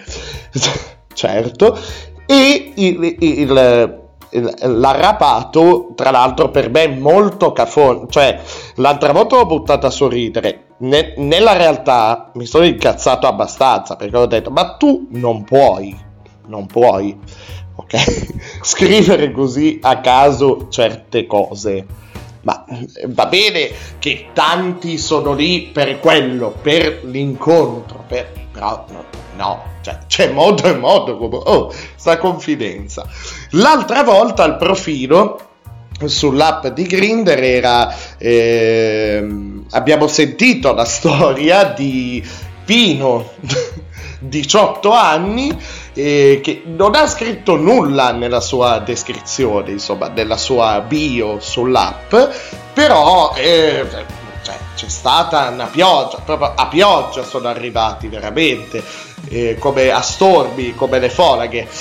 certo. E il, il- il- l'arrapato, tra l'altro, per me molto cafone. Cioè, l'altra volta l'ho buttata a sorridere. Ne- nella realtà mi sono incazzato abbastanza perché ho detto: Ma tu non puoi, non puoi, ok? Scrivere così a caso certe cose. Ma eh, va bene che tanti sono lì per quello, per l'incontro, per- però no, no, cioè, c'è modo e modo, come- oh, sta confidenza. L'altra volta il profilo sull'app di Grinder era ehm, abbiamo sentito la storia di Pino 18 anni eh, che non ha scritto nulla nella sua descrizione insomma nella sua bio sull'app però eh, cioè, c'è stata una pioggia proprio a pioggia sono arrivati veramente eh, come a stormi come le folaghe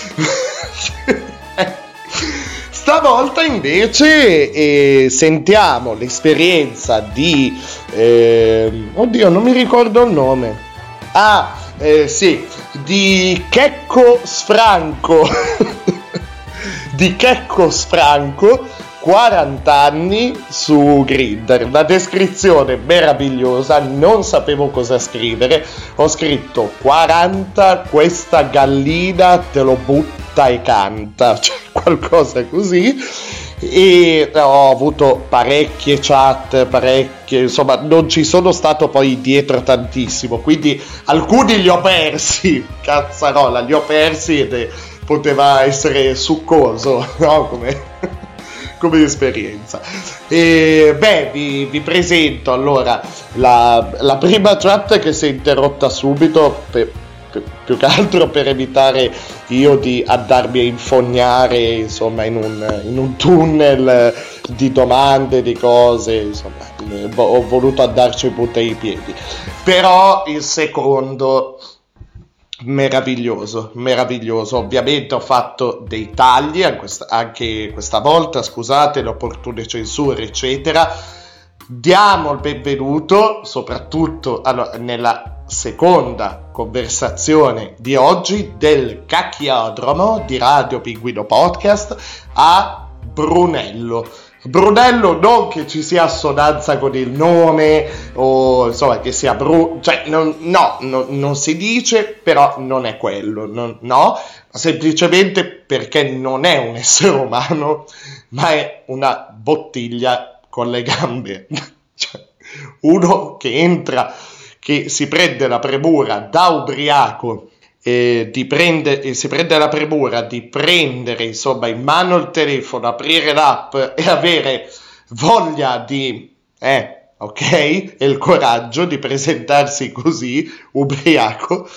Stavolta invece eh, sentiamo l'esperienza di... ehm, oddio, non mi ricordo il nome. Ah, eh, sì, di Checco Sfranco. di Checco Sfranco, 40 anni su Grindr. La descrizione meravigliosa, non sapevo cosa scrivere. Ho scritto 40, questa gallina te lo butta e canta, cioè qualcosa così. E ho avuto parecchie chat, parecchie, insomma, non ci sono stato poi dietro tantissimo, quindi alcuni li ho persi, cazzarola, li ho persi ed è- poteva essere succoso, no? Come come esperienza. E, beh, vi, vi presento allora la, la prima chat che si è interrotta subito, per- per- più che altro per evitare io di andarmi a infognare insomma in un, in un tunnel di domande, di cose, insomma, ho voluto andarci punta ai piedi. Però il secondo Meraviglioso, meraviglioso. Ovviamente ho fatto dei tagli anche questa volta, scusate le opportune censure, eccetera. Diamo il benvenuto, soprattutto allora, nella seconda conversazione di oggi del cacchiodromo di Radio Pinguino Podcast a Brunello. Brunello non che ci sia assonanza con il nome o insomma che sia Bru... cioè non, no, no, non si dice però non è quello, non- no, semplicemente perché non è un essere umano ma è una bottiglia con le gambe. Cioè, uno che entra, che si prende la premura da ubriaco eh, di prende- si prende la premura di prendere insomma in mano il telefono, aprire l'app e avere voglia di... eh, ok? E il coraggio di presentarsi così, ubriaco,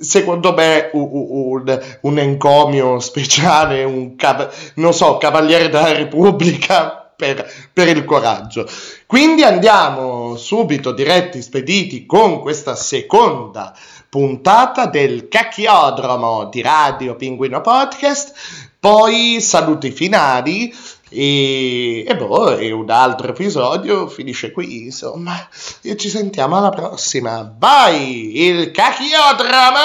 secondo me u- u- un, un encomio speciale, un cav- non so, cavaliere della Repubblica per, per il coraggio. Quindi andiamo subito diretti, spediti con questa seconda puntata del cacchiodromo di Radio Pinguino Podcast, poi saluti finali e, e boh, e un altro episodio finisce qui, insomma. E ci sentiamo alla prossima. Vai, il cacchiodromo!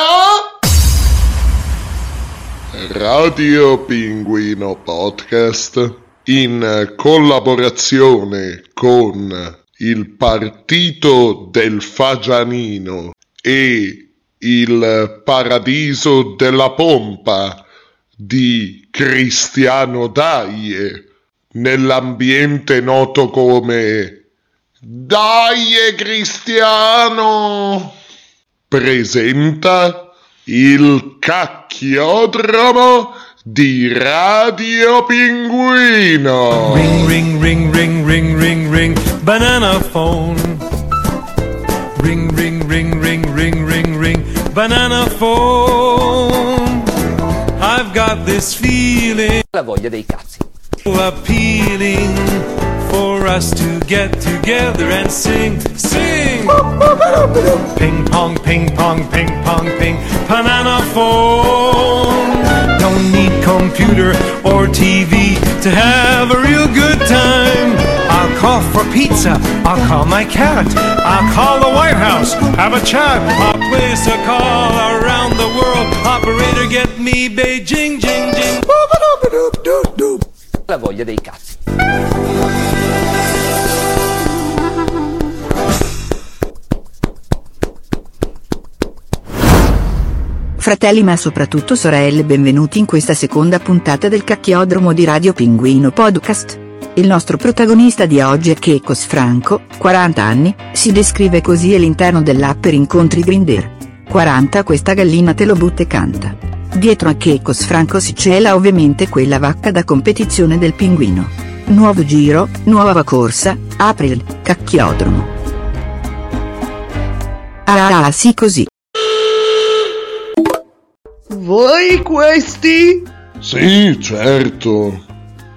Radio Pinguino Podcast in collaborazione con il Partito del Fagianino e il Paradiso della Pompa di Cristiano Daie nell'ambiente noto come Daie Cristiano presenta il cacchiodromo di Radio Pinguino. Ring, ring, ring, ring, ring, ring, ring, banana phone. Ring, ring, banana phone. I've got this feeling. La voglia dei cazzi. Appealing for us to get together and sing, sing. Ping pong, ping pong, ping pong, ping, banana phone. Don't need computer or TV to have a real good time. Call for pizza. I'll call my cat. I'll call the White House. Have a chat. I'll place a call around the world. Operator, get me Beijing, jing, jing. La voglia dei cazzi. Fratelli ma soprattutto sorelle benvenuti in questa seconda puntata del cacchiodromo di Radio Pinguino Podcast. Il nostro protagonista di oggi è Checos Franco, 40 anni, si descrive così all'interno dell'app per incontri Grinder. 40 questa gallina te lo butta e canta. Dietro a Checos Franco si cela ovviamente quella vacca da competizione del pinguino. Nuovo giro, nuova corsa, apri il cacchiodromo. Ah, ah sì così. Voi questi? Sì, certo.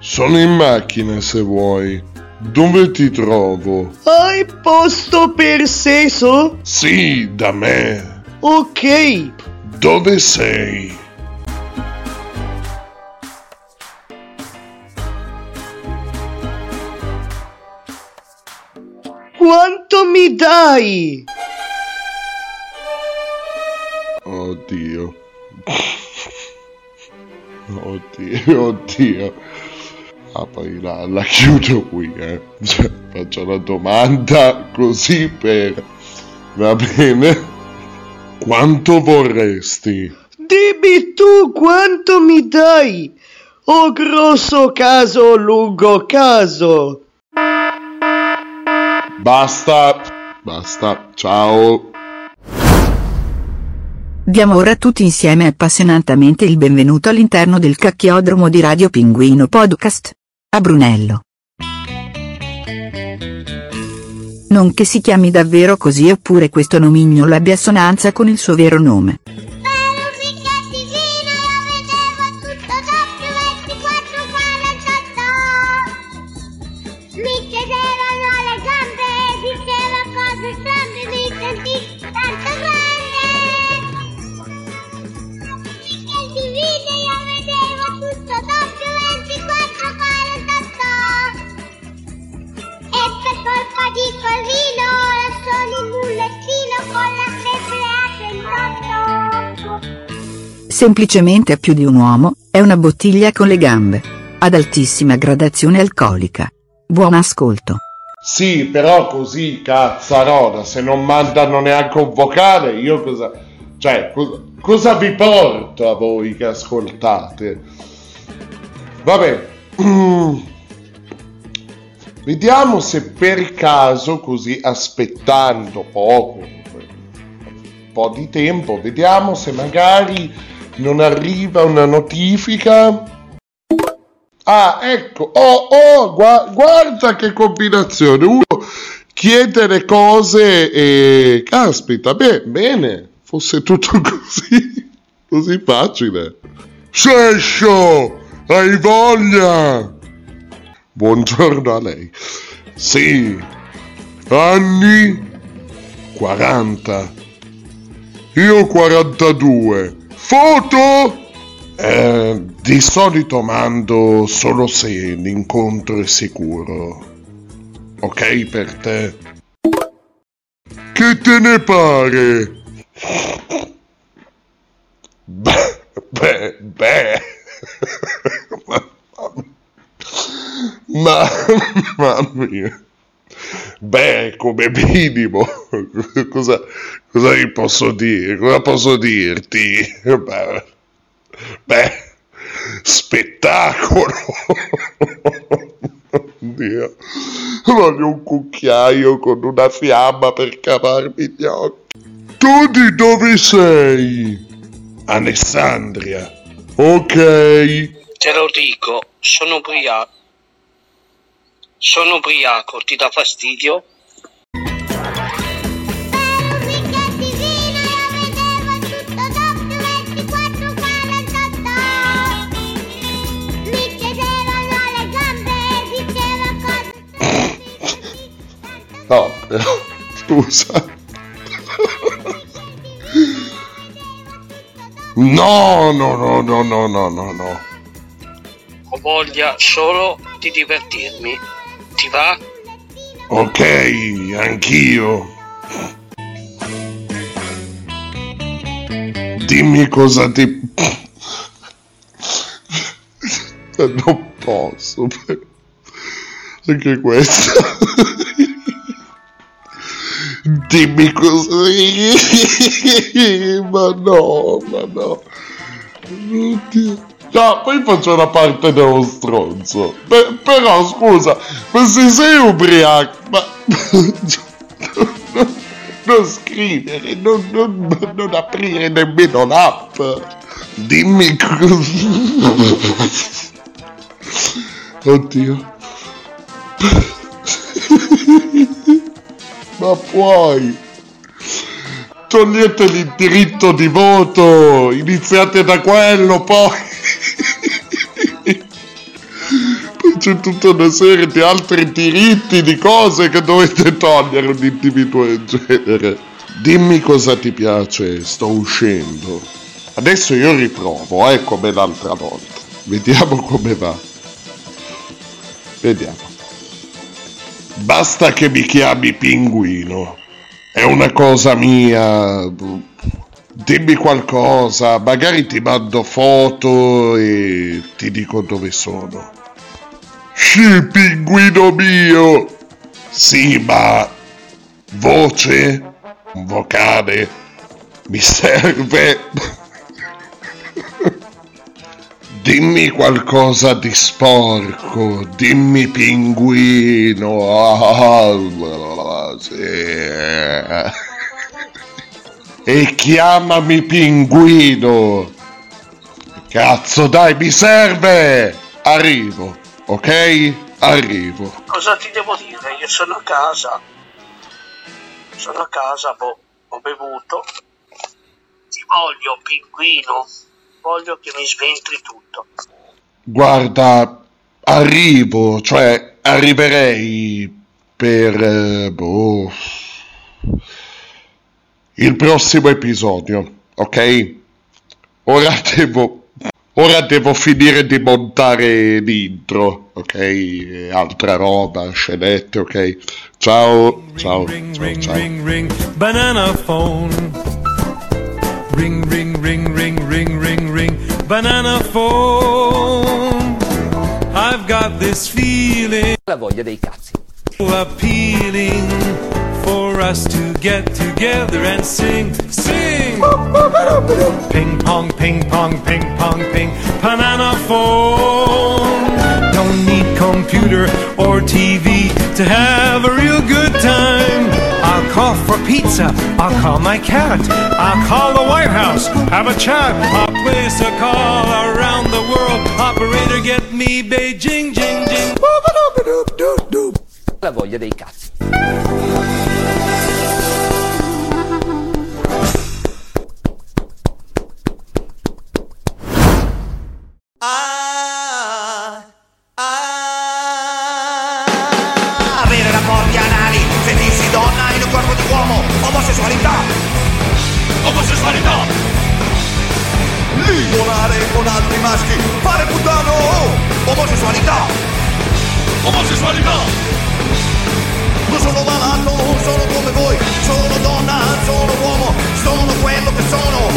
Sono in macchina se vuoi. Dove ti trovo? Hai posto per seso? Sì, da me. Ok. Dove sei? Quanto mi dai? Oddio. Oddio, oddio. Ah, poi la, la chiudo qui, eh. Cioè, faccio una domanda così per... Va bene? Quanto vorresti? Dimmi tu quanto mi dai? O grosso caso o lungo caso? Basta. Basta. Ciao. Diamo ora tutti insieme appassionatamente il benvenuto all'interno del cacchiodromo di Radio Pinguino Podcast. A Brunello. Non che si chiami davvero così oppure questo nomignolo abbia assonanza con il suo vero nome. Semplicemente a più di un uomo, è una bottiglia con le gambe. Ad altissima gradazione alcolica. Buon ascolto. Sì, però così, cazzarola, se non mandano neanche un vocale, io cosa... Cioè, cosa, cosa vi porto a voi che ascoltate? Vabbè. Vediamo se per caso, così aspettando poco, po' di tempo, vediamo se magari non arriva una notifica. Ah, ecco, oh, oh, gua- guarda che combinazione. Uno chiede le cose e... Caspita, beh, bene, fosse tutto così, così facile. Sescio, hai voglia? Buongiorno a lei. Sì, anni 40. Io 42. Foto? Eh, di solito mando solo se l'incontro è sicuro. Ok per te? Che te ne pare? Beh, beh, beh. Ma, mamma mia. Beh, come minimo, cosa, cosa vi posso dire? Cosa posso dirti? Beh, beh spettacolo! Oddio, voglio un cucchiaio con una fiamma per cavarmi gli occhi. Tu di dove sei? Alessandria. Ok. Te lo dico, sono ubriaco. Sono ubriaco, ti dà fastidio? No, però, scusa. No, no, no, no, no, no, no, no. Ho voglia solo di divertirmi. Ti va? Ok, anch'io. Dimmi cosa ti... Non posso. Anche questa. Dimmi così. Ma no, ma no. Oddio. No, poi faccio la parte dello stronzo. Beh, però scusa, ma se sei ubriaco, ma... non scrivere, non, non, non aprire nemmeno l'app. Dimmi così. Oddio. Ma puoi. Togliete il diritto di voto, iniziate da quello, poi... poi c'è tutta una serie di altri diritti, di cose che dovete togliere un individuo del genere. Dimmi cosa ti piace, sto uscendo. Adesso io riprovo, eh, come l'altra volta. Vediamo come va. Vediamo. Basta che mi chiami pinguino. È una cosa mia. Dimmi qualcosa, magari ti mando foto e ti dico dove sono. Sì, pinguino mio! Sì, ma voce? Un vocale? Mi serve? Dimmi qualcosa di sporco, dimmi pinguino. Ah, sì. E chiamami pinguino. Cazzo, dai, mi serve. Arrivo, ok? Arrivo. Cosa ti devo dire? Io sono a casa. Sono a casa, boh, ho bevuto. Ti voglio, pinguino. Voglio che mi sventri tutto. Guarda, arrivo, cioè arriverei per... eh, boh, il prossimo episodio, ok? Ora devo... Ora devo finire di montare l'intro, ok? Altra roba, scenette, ok? Ciao, ciao, ciao, ciao. ring, ring, banana phone. Ring, ring, ring, ring, ring, ring, ring, banana phone. I've got this feeling. La voglia dei cazzi. Appealing for us to get together and sing, sing. Ping pong, ping pong, ping pong, ping. Banana phone. Don't need computer or TV to have a real good time. I'll call for pizza. I'll call my cat. I'll call the White House. Have a chat. I'll place a call around the world. Operator, get me Beijing, jing, jing. La voglia dei cazzi. Avere con altri maschi, fare puttano, omosessualità, omosessualità. Non sono malato, sono come voi, sono donna, sono uomo, sono quello che sono.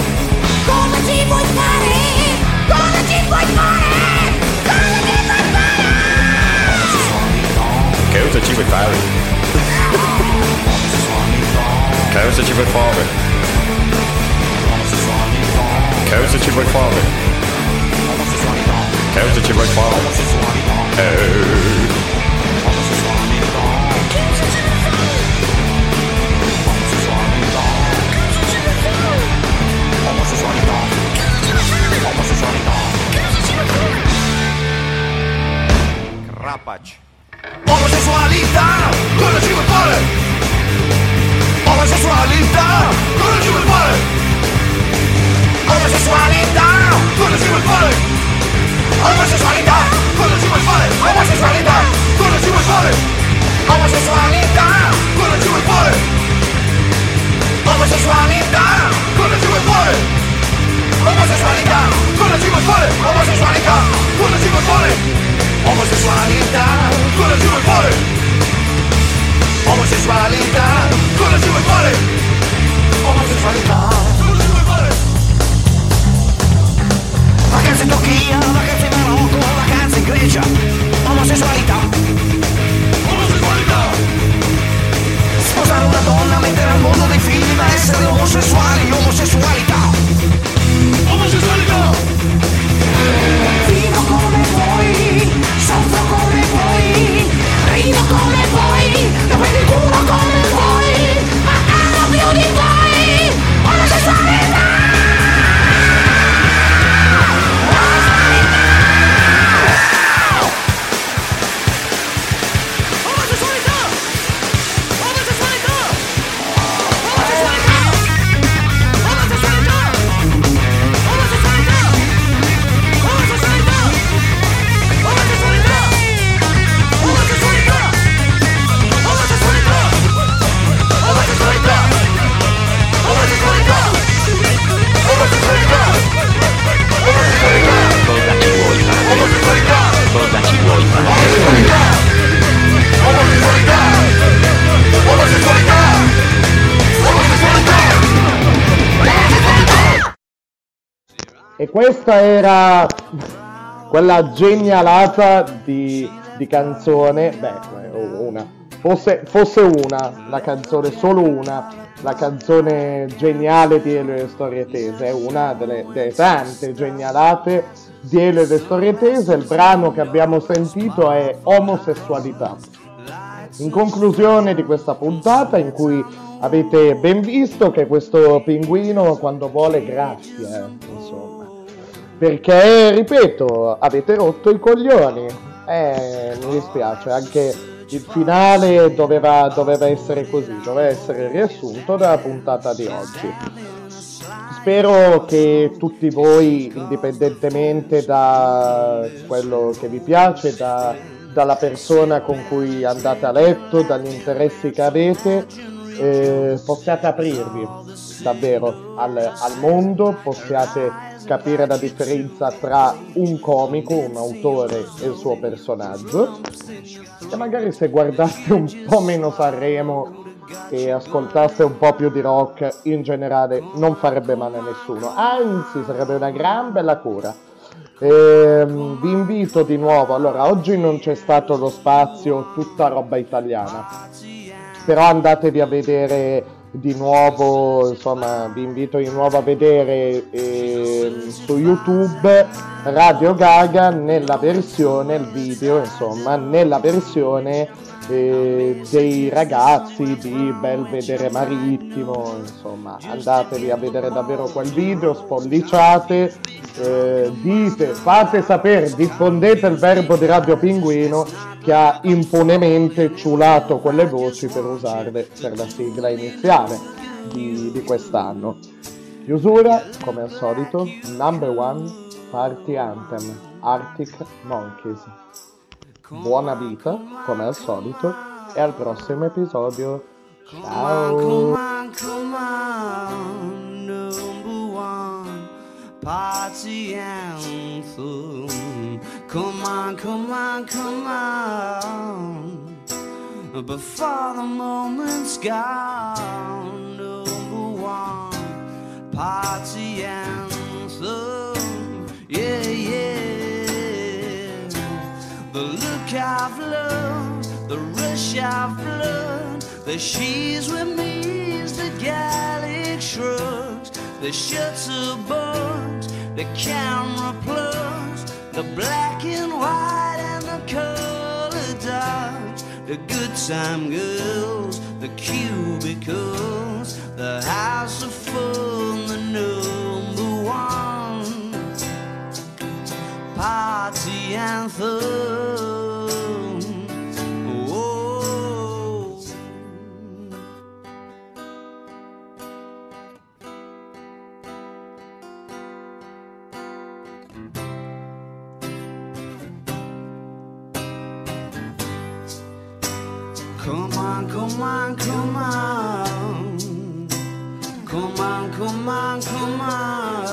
Cosa ci vuoi fare? Cosa ci vuoi fare? Cosa ci vuoi fare? Cosa ci vuoi fare? Cosa ci vuoi fare? Omosessualità, cosa ci vuoi fare? Omosessualità, cosa ci vuoi fare? Omosessualità, cosa ci vuoi fare? É o Titi vai falar. É. Rapač. Homosessualità, cosa ci vuoi fare? Omosessualità, cosa ci vuoi fare? Omosessualità, cosa ci? Omosessualità, cosa ci vuoi fare? Omosessualità, cosa ci vuoi fare? Omosessualità, cosa ci vuoi fare? Omosessualità, cosa Vacanze in Turchia, vacanze in Marocco, vacanze in Grecia, omosessualità. Sposare una donna, mettere al mondo dei figli da essere omosessuali, omosessualità. Omosessualità. Vivo come vuoi, soffro come vuoi, rido come vuoi, lo il culo come E questa era quella genialata di, di canzone, beh, una, fosse, fosse una, la canzone, solo una, la canzone geniale di Elio e le Storie Tese, è una delle, delle tante genialate di Elio e le Storie Tese, il brano che abbiamo sentito è Omosessualità. In conclusione di questa puntata in cui avete ben visto che questo pinguino quando vuole graffia, insomma. Perché, ripeto, avete rotto i coglioni. Eh, mi dispiace, anche il finale doveva, doveva essere così, doveva essere riassunto della puntata di oggi. Spero che tutti voi, indipendentemente da quello che vi piace, da, dalla persona con cui andate a letto, dagli interessi che avete, eh, possiate aprirvi davvero al, al mondo, possiate capire la differenza tra un comico, un autore e il suo personaggio. E magari se guardaste un po' meno Sanremo e ascoltaste un po' più di rock in generale non farebbe male a nessuno, anzi sarebbe una gran bella cura. Ehm, vi invito di nuovo, allora oggi non c'è stato lo spazio tutta roba italiana, però andatevi a vedere di nuovo, insomma, vi invito di nuovo a vedere ehm, su YouTube Radio Gaga nella versione, il video, insomma, nella versione eh, dei ragazzi di Belvedere Marittimo, insomma, andatevi a vedere davvero quel video, spolliciate, eh, dite, fate sapere, diffondete il verbo di Radio Pinguino che ha impunemente ciulato quelle voci per usarle per la sigla iniziale di, di quest'anno. Chiusura, come al solito, number one party anthem, Arctic Monkeys. Buona vita, come al solito, e al prossimo episodio. Ciao! Before the moment's gone, number one party anthem. Yeah, yeah. The the rush of blood, the she's with me is the Gallic shrugs, the shutter bugs, the camera plugs, the black and white and the color dogs, the good time girls, the cubicles, the house of fun, the number one party anthem. Come on, come on. Come on, come on, come on.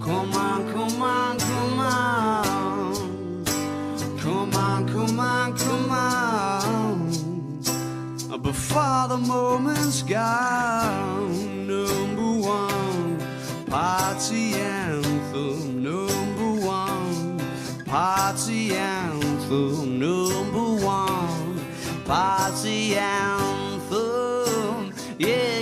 Come on, come on, come on. Come on, come on, come on. Before the moment's gone, number one party anthem, number one party anthem, number posse anthem. Yeah.